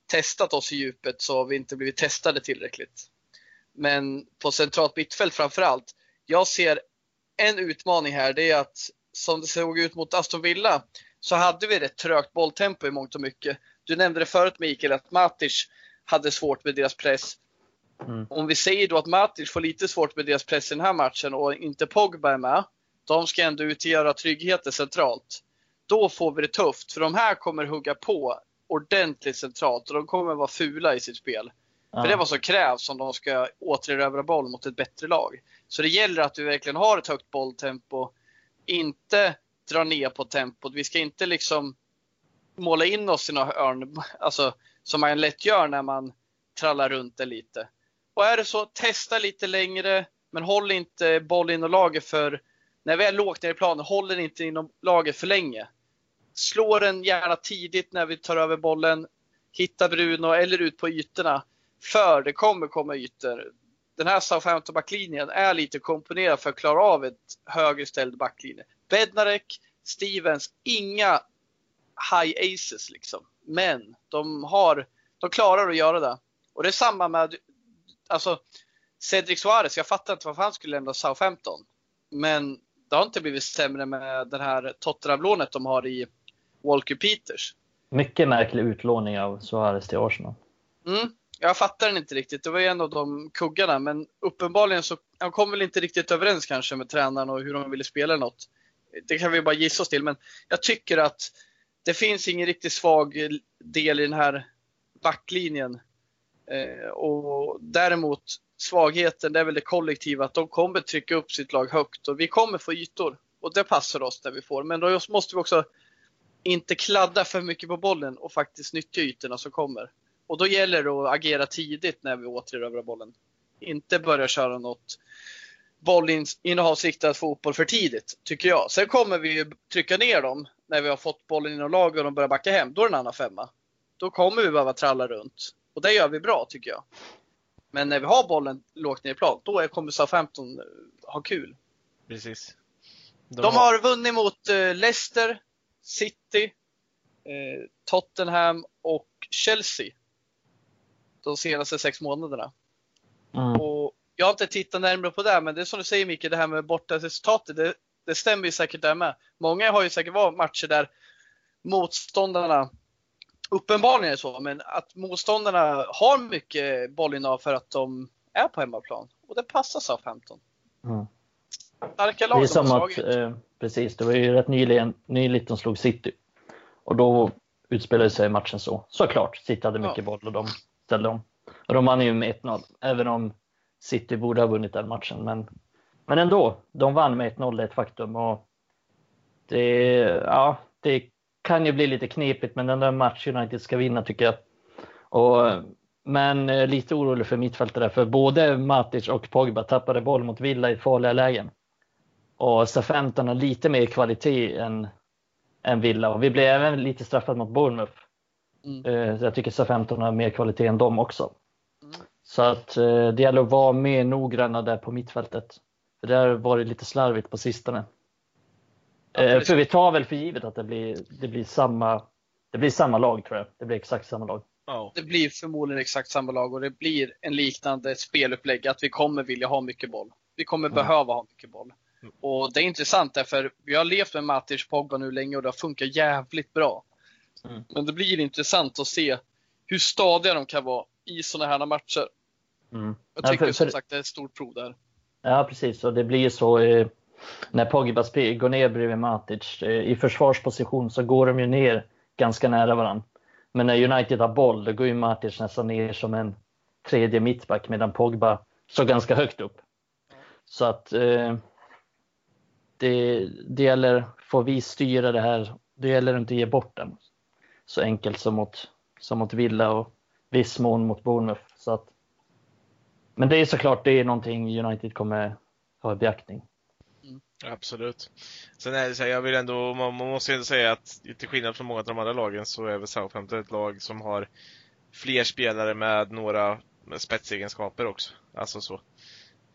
testat oss i djupet så har vi inte blivit testade tillräckligt. Men på centralt mittfält framför allt. Jag ser en utmaning här, det är att som det såg ut mot Aston Villa så hade vi ett trögt bolltempo i mångt och mycket. Du nämnde det förut Mikael att Matic hade svårt med deras press. Mm. Om vi säger då att Matic får lite svårt med deras press i den här matchen och inte Pogba är med. De ska ändå utgöra tryggheten centralt. Då får vi det tufft, för de här kommer hugga på ordentligt centralt och de kommer vara fula i sitt spel. Ja. För det är vad som krävs om de ska återerövra boll mot ett bättre lag. Så det gäller att vi verkligen har ett högt bolltempo, inte dra ner på tempot. Vi ska inte liksom måla in oss i några hörn, alltså, som man lätt gör när man trallar runt det lite. Och är det så, testa lite längre, men håll inte boll inom laget för, när vi är lågt ner i planen, håll den inte inom laget för länge. Slå den gärna tidigt när vi tar över bollen, hitta Bruno eller ut på ytorna. För det kommer komma ytor. Den här Southampton backlinjen är lite komponerad för att klara av ett högre ställd backlinje. Bednarek, Stevens, inga high aces liksom. Men de har, de klarar att göra det. Och det är samma med alltså Cedric Suarez, jag fattar inte varför han skulle lämna Southampton. Men det har inte blivit sämre med det här Tottenham-lånet de har i Walker Peters. Mycket märklig utlåning av Suarez till Arsenal. Mm, jag fattar den inte riktigt. Det var ju en av de kuggarna, men uppenbarligen så han kom väl inte riktigt överens kanske med tränaren och hur de ville spela eller något. Det kan vi bara gissa oss till, men jag tycker att det finns ingen riktigt svag del i den här backlinjen Eh, och däremot svagheten, det är väl det kollektiva, att de kommer trycka upp sitt lag högt och vi kommer få ytor. Och det passar oss där vi får. Men då måste vi också inte kladda för mycket på bollen och faktiskt nyttja ytorna som kommer. Och då gäller det att agera tidigt när vi återerövrar bollen. Inte börja köra något bollinnehavsriktat fotboll för tidigt, tycker jag. Sen kommer vi trycka ner dem när vi har fått bollen inom laget och de börjar backa hem. Då är det en annan femma. Då kommer vi behöva tralla runt. Och det gör vi bra tycker jag. Men när vi har bollen lågt ner i plan, då kommer Southampton eh, ha kul. Precis. De, De har... vunnit mot uh, Leicester, City, uh, Tottenham och Chelsea. De senaste sex månaderna. Mm. Och jag har inte tittat närmare på det, men det är som du säger Micke, det här med bortaresultatet, det, det stämmer ju säkert där med. Många har ju säkert varit matcher där motståndarna uppenbarligen är det så, men att motståndarna har mycket bollinnehav för att de är på hemmaplan. Och det passar Southampton. Mm. Starka lag det är som att, eh, precis, det var ju rätt nyligen, nyligt de slog City. Och då utspelade sig matchen så. Såklart, City hade mycket ja. boll och de ställde om. Och de vann ju med 1-0, även om City borde ha vunnit den matchen. Men, men ändå, de vann med 1-0, det är ett faktum. Och det, ja, det kan ju bli lite knepigt, men den där matchen United ska vinna tycker jag. Och, men eh, lite orolig för mittfältet där, för både Matic och Pogba tappade boll mot Villa i farliga lägen. Och Southampton har lite mer kvalitet än, än Villa och vi blev även lite straffade mot Bournemouth. Mm. Eh, så jag tycker Southampton har mer kvalitet än dem också. Så att eh, det gäller att vara mer noggranna där på mittfältet. För det har varit lite slarvigt på sistone. Ja, Eh, för vi tar väl för givet att det blir, det blir samma det blir samma lag tror jag. Det blir exakt samma lag. Det blir förmodligen exakt samma lag och det blir en liknande spelupplägg att vi kommer vilja ha mycket boll. Vi kommer Mm. behöva ha mycket boll. Och det är intressant därför vi har levt med Matic Pogba nu länge och det har funkat jävligt bra. Mm. Men det blir intressant att se hur stadiga de kan vara i sådana här matcher. Mm. Jag Ja, tycker för- som för- sagt det är ett stort prov där. Ja, precis. Och det blir så eh, när Pogba går ner bredvid Matic. Eh, I försvarsposition så går de ju ner ganska nära varandra. Men när United har boll, då går ju Matic nästan ner som en tredje mittback medan Pogba står ganska högt upp. Så att eh, det, det gäller, får vi styra det här, det gäller att inte ge bort den. Så enkelt som mot, som mot Villa och viss mån mot Bournemouth. Så att, men det är såklart det är någonting United kommer ha i beaktning. Mm. Absolut. Sen är det så här, jag vill ändå, man, man måste ju ändå säga att till skillnad från många av de andra lagen så är väl Southampton ett lag som har fler spelare med några med spetsegenskaper också. Alltså så.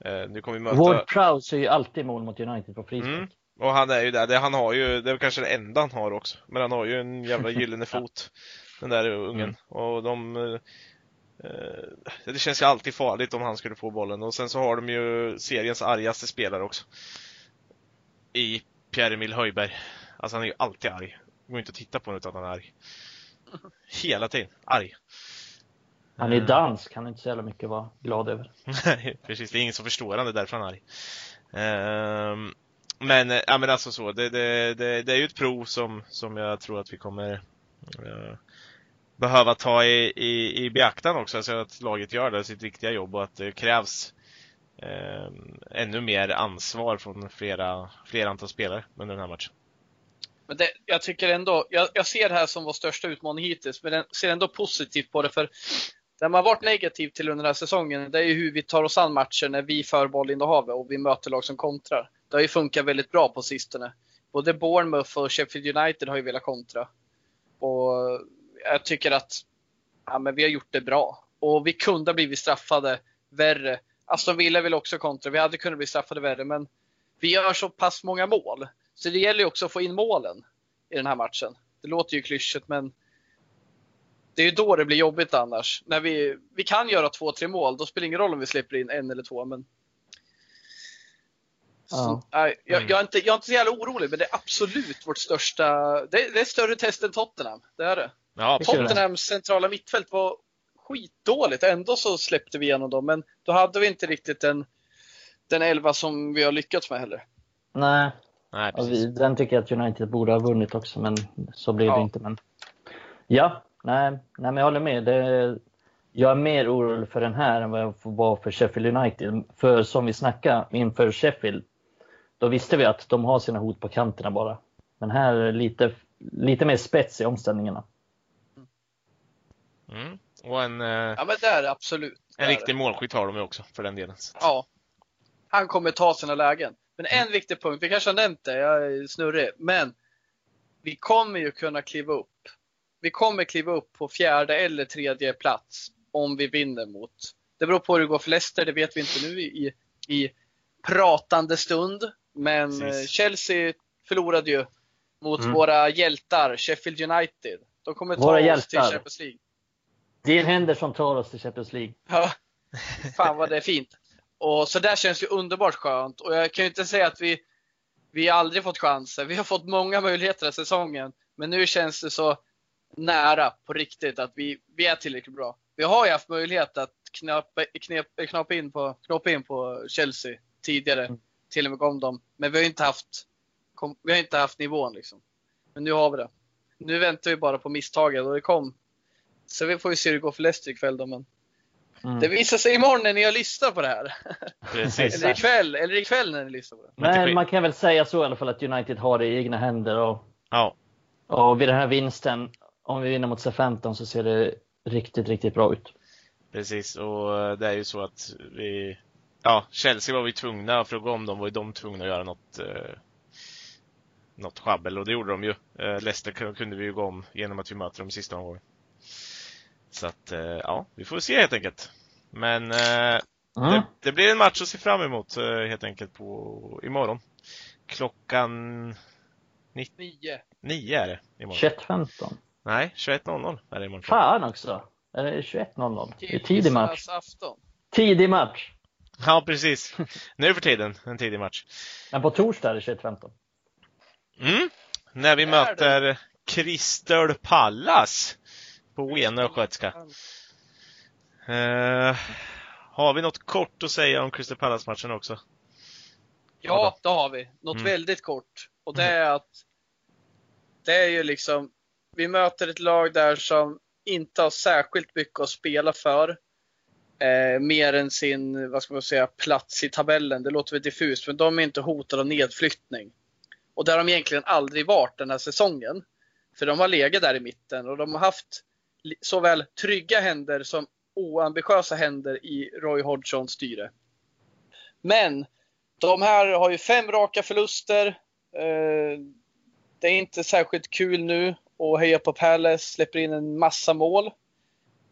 Eh, nu kommer vi möta... Ward Prowse är ju alltid mål mot United på frispark. Mm. Och han är ju där, det, han har ju, det är kanske det enda han har också. Men han har ju en jävla gyllene [laughs] fot. Den där ungen. Mm. Och de eh, eh, Det känns ju alltid farligt om han skulle få bollen. Och sen så har de ju seriens argaste spelare också. I Pierre-Emil Höjberg. Alltså han är ju alltid arg. Det går inte att titta på honom utan att han är arg. Hela tiden. Arg. Han är Mm. dansk, han är inte så jävla mycket att vara glad över. [laughs] Nej, precis. Det är ingen som förstår han, det är därför han är arg. Ehm, men, eh, ja men alltså så, det, det, det, det är ju ett prov som, som jag tror att vi kommer eh, behöva ta i, i, i beaktan också, alltså att laget gör det, sitt riktiga jobb och att det krävs eh, ännu mer ansvar från flera, flera antal spelare under den här matchen. Men det, jag tycker ändå, jag, jag ser det här som vår största utmaning hittills, men jag ser ändå positivt på det. För det man har varit negativ till under den här säsongen, det är ju hur vi tar oss an matcher när vi för bollinnehavet och vi möter lag som kontrar. Det har ju funkat väldigt bra på sistone. Både Bournemouth och Sheffield United har ju velat kontra. Och jag tycker att ja, men vi har gjort det bra. Och vi kunde ha blivit straffade värre. Aston Villa vill också kontra. Vi hade kunnat bli straffade värre, men vi gör så pass många mål. Så det gäller ju också att få in målen i den här matchen. Det låter ju klyschigt, men det är ju då det blir jobbigt annars. När vi, vi kan göra två, tre mål, då spelar det ingen roll om vi släpper in en eller två. Men... Så, Ja. jag, jag, är inte, jag är inte så jävla orolig, men det är absolut vårt största... Det, det är större test än Tottenham. Det är det. Ja? Tottenhams centrala mittfält var skitdåligt. Ändå så släppte vi igenom dem, men då hade vi inte riktigt den, den elva som vi har lyckats med heller. Nej, Nej, precis. vi, den tycker jag att United borde ha vunnit också, men så blev Ja. det inte. Men... Ja, nej, nej, men jag håller med. Det, jag är mer orolig för den här än vad jag var för Sheffield United. För som vi snackade inför Sheffield, då visste vi att de har sina hot på kanterna bara. Men här är lite, lite mer spets i omställningarna. Mm. Och en, eh, Ja, men det är absolut. En riktig målskytt har de ju också, för den delen. Ja. Han kommer ta sina lägen. Men en viktig punkt, vi kanske har nämnt det, jag är snurrig, men vi kommer ju kunna kliva upp. Vi kommer kliva upp på fjärde eller tredje plats om vi vinner mot. Det beror på hur det går för Leicester, det vet vi inte nu i, i pratande stund. Men Precis. Chelsea förlorade ju mot Mm. våra hjältar, Sheffield United. De kommer ta Våra oss hjältar. till Champions League. Dean Henderson tar oss till Champions League. Ja. Fan vad det är fint. Och så där känns ju underbart skönt. Och jag kan ju inte säga att vi, vi aldrig fått chanser. Vi har fått många möjligheter den säsongen. Men nu känns det så nära på riktigt att vi, vi är tillräckligt bra. Vi har ju haft möjlighet att knep, knapa in, på, in på Chelsea tidigare. Mm. Till och med om dem. Men vi har inte haft, kom, vi har inte haft nivån liksom. Men nu har vi det. Nu väntar vi bara på misstaget och det kom. Så vi får ju se hur det går för Leicester ikväll då. Men Mm. det visar sig imorgon när ni har lyssnat på det här. Precis. [laughs] Eller ikväll, eller ikväll när ni lyssnar på det. Men man kan väl säga så i alla fall att United har det i egna händer. Och, Ja, och vid den här vinsten, om vi vinner mot C15 så ser det riktigt, riktigt bra ut. precis. Och eh, det är ju så att vi, ja, Chelsea var vi tvungna, för att gå om dem var ju de tvungna att göra något, eh, något sjabbel och det gjorde de ju. Eh, Leicester kun- kunde vi ju gå om genom att vi möter dem sista omgången. Så att, eh, ja, vi får se helt enkelt. Men eh, Mm. det, det blir en match att se fram emot eh, helt enkelt på imorgon. Klockan Nio. nio är det imorgon. 21.15. Nej, 21.00 är det imorgon. Fan också! Är det 21.00? Det är tidig match. Tidig [laughs] match! Ja, precis. Nu för tiden, en tidig match. Men på torsdag är det 21.15. Mm. När vi Är det? möter Crystal Palace på Enö Östgötska. Eh, har vi något kort att säga om Crystal Palace-matchen också? Ja, det har vi. Något Mm. väldigt kort. Och det är att det är ju liksom, vi möter ett lag där som inte har särskilt mycket att spela för. Eh, mer än sin, vad ska man säga, plats i tabellen. Det låter väl diffust, men de är inte hotade av nedflyttning. Och där har de egentligen aldrig varit den här säsongen. För de har legat där i mitten och de har haft såväl trygga händer som oambitiösa händer i Roy Hodgsons styre. Men de här har ju fem raka förluster. Eh, Det är inte särskilt kul nu att heja på Palace, släpper in en massa mål.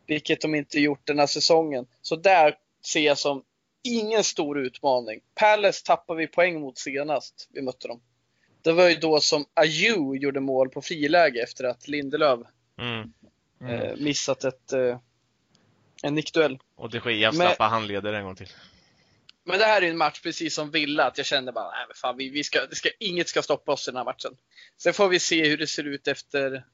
Vilket de inte gjort den här säsongen. Så där ser jag som ingen stor utmaning. Palace tappade vi poäng mot senast vi mötte dem. Det var ju då som Ayew gjorde mål på friläge efter att Lindelöf Mm. eh, missat ett, eh, en nickduell. Och de Gea Men- handleder en gång till. Men det här är en match precis som Villa, att jag kände bara, nej men fan, vi, vi ska, det ska, inget ska stoppa oss i den här matchen. Sen får vi se hur det ser ut efter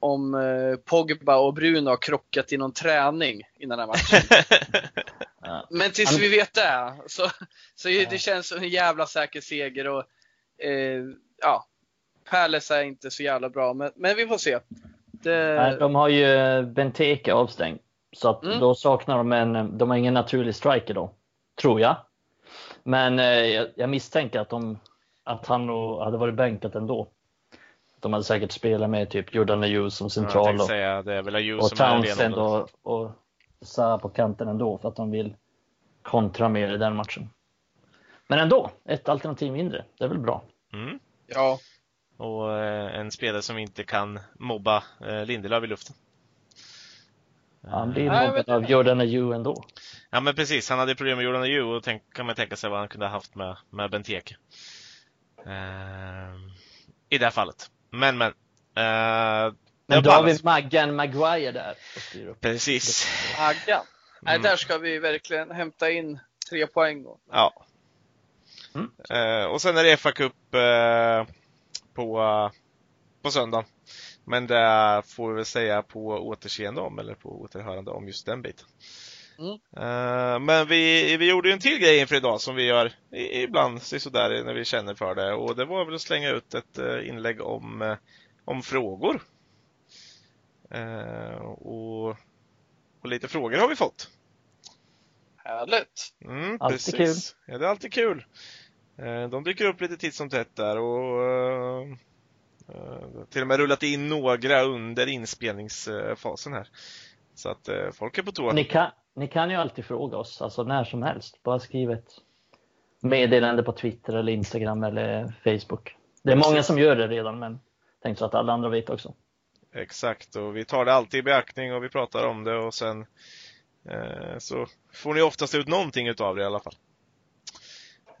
om eh, Pogba och Bruno har krockat i någon träning innan den här matchen. [laughs] Ja. Men tills vi vet det, så, så Ja. det känns som en jävla säker seger och eh, ja, Palace är inte så jävla bra, men, men vi får se. Det, Nej, de har ju Benteke avstängd. Så Mm. då saknar de en, de har ingen naturlig striker då. Tror jag. Men eh, jag, jag misstänker att, de, att han nog hade varit bänkat ändå. De hade säkert spelat med typ Jordan Ayew som central tänkte och, säga, det är väl Ayew och som Townsend och, och Sa på kanten ändå för att de vill kontra mer i den matchen. Men ändå, ett alternativ mindre. Det är väl bra. Mm. ja, Och eh, en spelare som inte kan mobba eh, Lindelöf i luften. Han blir Nej, mobbad men- av Jordan Ayew ändå. Ja men precis, han hade problem med Jordan Ayew och tänk, kan man tänka sig vad han kunde ha haft med, med Benteke. Ehm, I det här fallet. Men men. Uh, Men då har vi Maggan Maguire där. Precis. Aggan. Nej, Mm. där ska vi verkligen hämta in tre poäng. Och, Ja. Mm. Eh, och sen är det FA-cup eh, på, på söndagen. Men det får vi väl säga på återseende om, eller på återhörande om just den biten. Mm. Eh, men vi, vi gjorde ju en till grej inför idag som vi gör ibland sådär när vi känner för det. Och det var väl att slänga ut ett eh, inlägg om, eh, om frågor. Och, och lite frågor har vi fått. härligt. Mm, Alltid precis. Ja, det är alltid kul. De dyker upp lite titt som tätt där och till och med rullat in några under inspelningsfasen här. Så att eh, folk är på tå. Ni kan, ni kan ju alltid fråga oss, alltså när som helst. Bara skriv ett meddelande på Twitter eller Instagram eller Facebook. Det är många som gör det redan, men tänk så att alla andra vet också. Exakt, och vi tar det alltid i beaktning och vi pratar om det och sen eh, så får ni oftast ut någonting utav det i alla fall.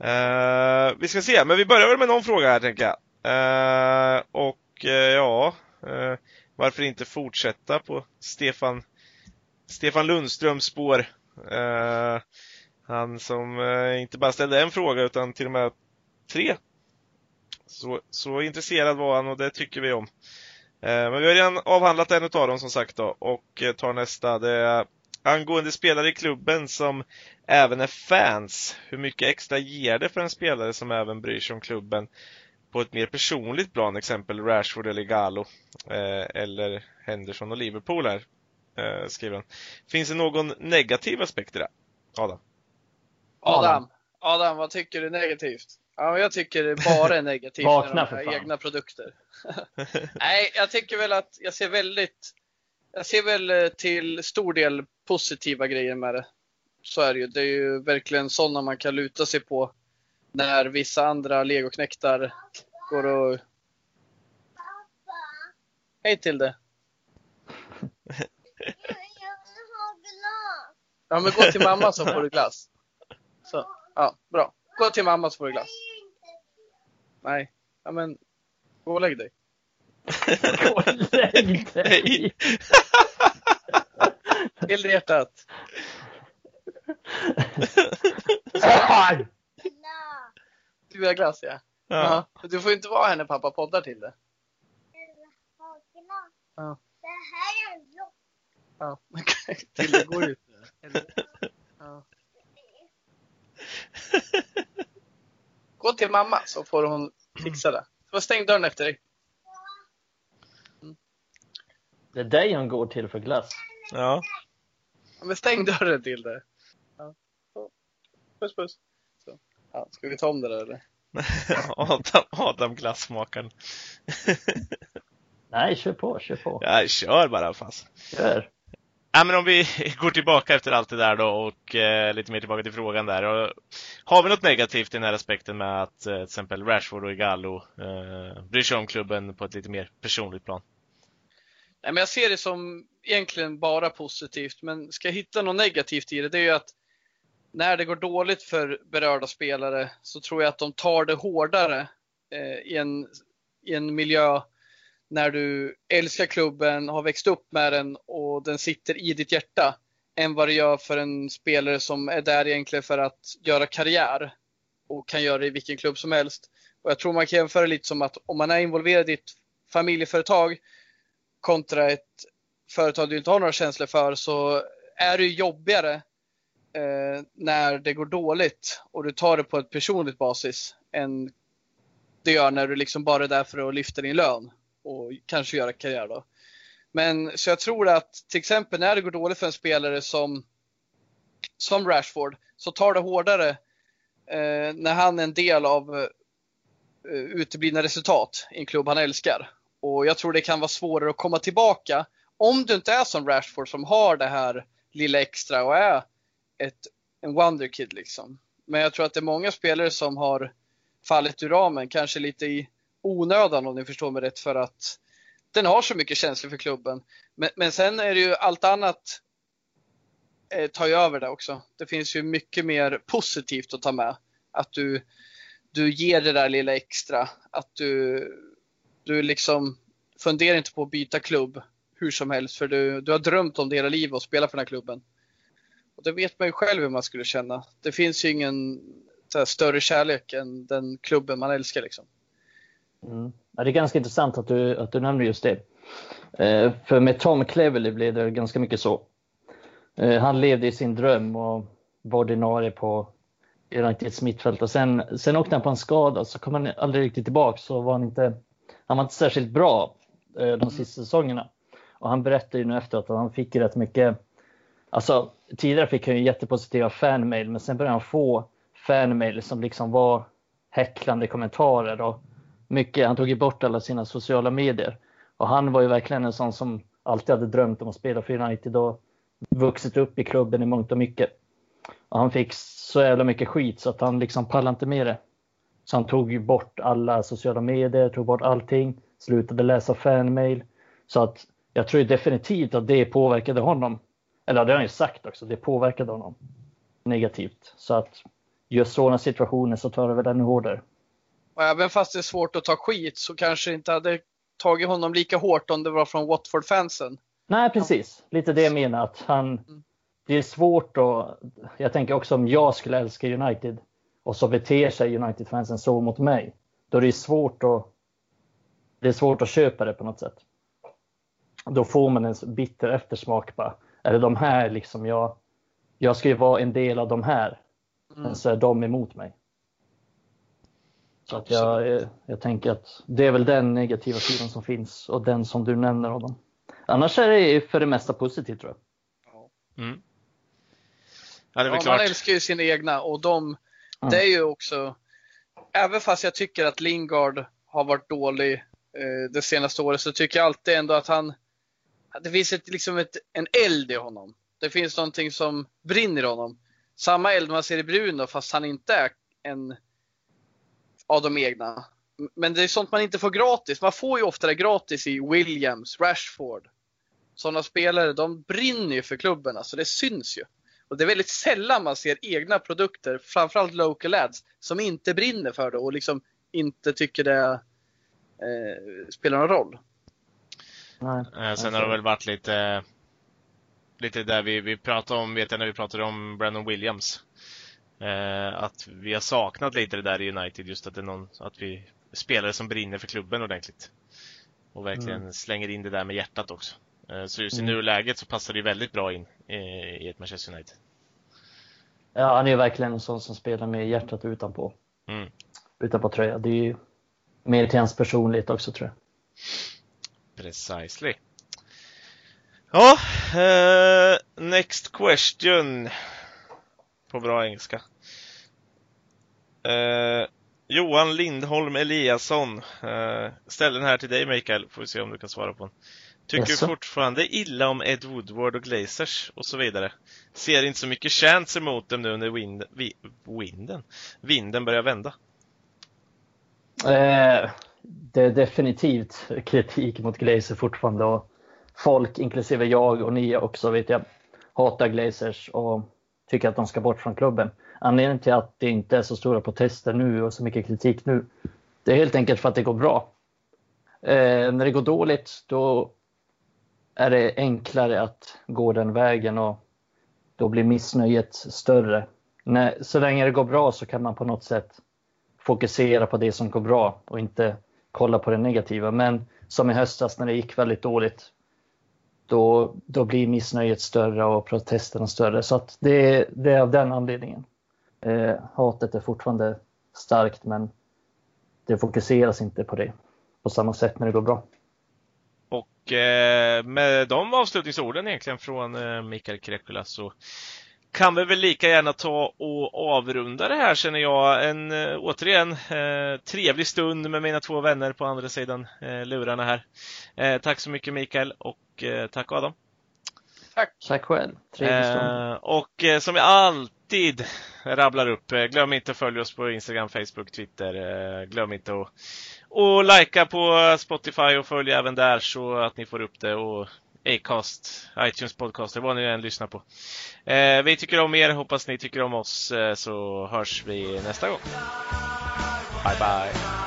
Eh, vi ska se, men vi börjar väl med någon fråga här tänker jag. Eh, och eh, ja, eh, varför inte fortsätta på Stefan, Stefan Lundströms spår? Eh, han som eh, inte bara ställde en fråga utan till och med tre. Så, så intresserad var han och det tycker vi om. Eh, Men vi har redan avhandlat en av dem som sagt då och eh, tar nästa. Det är angående spelare i klubben som även är fans. Hur mycket extra ger det för en spelare som även bryr sig om klubben på ett mer personligt plan, exempel Rashford eller Galo eh, eller Henderson och Liverpool här, eh, skriver han. Finns det någon negativ aspekt i det? Adam? Adam, Adam, vad tycker du är negativt? Ja, jag tycker det bara är negativt Vakna när de egna produkter. [laughs] Nej, jag tycker väl att jag ser väldigt, jag ser väl eh, till stor del positiva grejer med det. Så är det ju. Det är ju verkligen sådana man kan luta sig på när vissa andra legoknektar går och... Hej till det. [laughs] Ja, men gå till mamma så får du glass. Så, ja, bra. Gå till mamma så får du glass. Nej, ja men, gå och lägg dig. Gå och lägg dig! Till hjärtat. [laughs] Ha glass ja. Ja. ja. Du får ju inte vara här när pappa poddar till det. Ja. Det här är en blå. Ja, [laughs] till det går ut. Eller- Ja. [laughs] Gå till mamma så får hon fixa det. Så stäng dörren efter dig. Det är dig han går till för glass. ja. Ja, men stäng dörren till det. Ja. Puss puss. Ja, ska vi ta om det där eller? [laughs] Adam, Adam glassmakaren. [laughs] Nej, kör på, kör på. Ja, kör bara fast. Kör. Ja, men om vi [laughs] går tillbaka efter allt det där då och eh, lite mer tillbaka till frågan där. Och, har vi något negativt i den här aspekten med att eh, till exempel Rashford och Igalo eh, bryr sig om klubben på ett lite mer personligt plan? Nej, men jag ser det som egentligen bara positivt, men ska jag hitta något negativt i det, det är ju att när det går dåligt för berörda spelare så tror jag att de tar det hårdare eh, i, en, i en miljö när du älskar klubben, har växt upp med den och den sitter i ditt hjärta än vad det gör för en spelare som är där egentligen för att göra karriär och kan göra det i vilken klubb som helst. Och jag tror man kan jämföra lite som att om man är involverad i ett familjeföretag kontra ett företag du inte har några känslor för så är det jobbigare eh, när det går dåligt och du tar det på ett personligt basis än det gör när du liksom bara är där för att lyfta din lön och kanske göra karriär då. Men så jag tror att till exempel när det går dåligt för en spelare som, som Rashford så tar det hårdare eh, när han är en del av eh, uteblivna resultat i en klubb han älskar. Och jag tror det kan vara svårare att komma tillbaka om du inte är som Rashford som har det här lilla extra och är ett, en wonderkid liksom. Men jag tror att det är många spelare som har fallit ur ramen, kanske lite i onödan om ni förstår mig rätt för att den har så mycket känslor för klubben. Men, men sen är det ju allt annat eh, tar ju över det också. Det finns ju mycket mer positivt att ta med. Att du, du ger det där lilla extra. Att du, du liksom funderar inte på att byta klubb hur som helst för du, du har drömt om det hela livet och spela för den här klubben. Och det vet man ju själv hur man skulle känna. Det finns ju ingen så här, större kärlek än den klubben man älskar liksom. Mm. Ja, det är ganska intressant att du, att du nämner just det. Eh, för med Tom Cleverley blev det ganska mycket så. Eh, han levde i sin dröm och var ordinarie på Uniteds mittfält och sen, sen åkte han på en skada så kom han aldrig riktigt tillbaka så var han inte, han var inte särskilt bra eh, de sista säsongerna. Och han berättade ju nu efteråt att han fick rätt mycket, alltså tidigare fick han ju jättepositiva fanmail men sen började han få fanmail som liksom var häcklande kommentarer och mycket, han tog ju bort alla sina sociala medier. Och han var ju verkligen en sån som alltid hade drömt om att spela för United och vuxit upp i klubben i mångt och mycket. Och han fick så jävla mycket skit så att han liksom pallade inte med det. Så han tog ju bort alla sociala medier, tog bort allting, slutade läsa fanmail. Så att jag tror definitivt att det påverkade honom. Eller det har han ju sagt också, det påverkade honom negativt. Så att just sådana situationer så tar det väl ännu hårdare. Och även fast det är svårt att ta skit så kanske det inte hade tagit honom lika hårt om det var från Watford-fansen. Nej, precis. Lite det jag menar. Att han, det är svårt att... Jag tänker också om jag skulle älska United och så beter sig United-fansen så mot mig. Då är det svårt att... Det är svårt att köpa det på något sätt. Då får man en bitter eftersmak bara. Är det de här liksom jag... Jag ska ju vara en del av de här. Men så är de emot mig. Så att jag, jag tänker att det är väl den negativa sidan som finns och den som du nämner av dem. Annars är det för det mesta positivt tror jag. Mm. Ja, det är väl Ja, man klart. älskar ju sina egna och de, Mm. det är ju också, även fast jag tycker att Lingard har varit dålig eh, det senaste året så tycker jag alltid ändå att han, det finns ett, liksom ett, en eld i honom. Det finns någonting som brinner i honom. Samma eld man ser i Bruno fast han inte är en av de egna. Men det är sånt man inte får gratis. Man får ju ofta det gratis i Williams, Rashford. Sådana spelare, de brinner ju för klubben, alltså det syns ju. Och det är väldigt sällan man ser egna produkter, framförallt local ads, som inte brinner för det och liksom inte tycker det eh, spelar någon roll. Nej. Eh, sen har det väl varit lite lite där vi, vi pratade om, vet jag när vi pratade om Brandon Williams. Eh, att vi har saknat lite det där i United, just att det är någon, att vi spelare som brinner för klubben ordentligt. Och verkligen Mm. slänger in det där med hjärtat också. Eh, så just i Mm. nuläget så passar det väldigt bra in i ett Manchester United. Ja, han är ju verkligen en sån som spelar med hjärtat utanpå. Mm. Utanpå tröja. Det är ju mer till hans personlighet också tror jag. Precisely. Ja, eh, next question. På bra engelska. Eh, Johan Lindholm Eliasson eh, ställer den här till dig Mikael, får vi se om du kan svara på den. Tycker Jaså? fortfarande illa om Ed Woodward och Glazers och så vidare. Ser inte så mycket chans emot dem nu när vind, vi, vinden, vinden börjar vända. Eh, det är definitivt kritik mot Glazer fortfarande och folk, inklusive jag och ni också, vet jag, hatar Glazers och tycker att de ska bort från klubben. Anledningen till att det inte är så stora protester nu och så mycket kritik nu, det är helt enkelt för att det går bra. Eh, när det går dåligt, då är det enklare att gå den vägen och då blir missnöjet större. När, så länge det går bra så kan man på något sätt fokusera på det som går bra och inte kolla på det negativa. Men som i höstas när det gick väldigt dåligt, då, då blir missnöjet större och protesterna större. Så att det, det är av den anledningen. Eh, hatet är fortfarande starkt, men det fokuseras inte på det på samma sätt när det går bra. Och eh, med de avslutningsorden egentligen från eh, Mikael Krekula så kan vi väl lika gärna ta och avrunda det här känner jag. En eh, återigen eh, trevlig stund med mina två vänner på andra sidan eh, lurarna här. Eh, tack så mycket Mikael och eh, tack Adam. Tack! Tack själv. Trevlig stund. Eh, och eh, som jag alltid rabblar upp, eh, glöm inte att följa oss på Instagram, Facebook, Twitter. Eh, glöm inte att och likea på Spotify och följ även där så att ni får upp det och Acast, iTunes podcaster, vad ni än lyssnar på. Eh, vi tycker om er, hoppas ni tycker om oss, eh, så hörs vi nästa gång. Bye bye!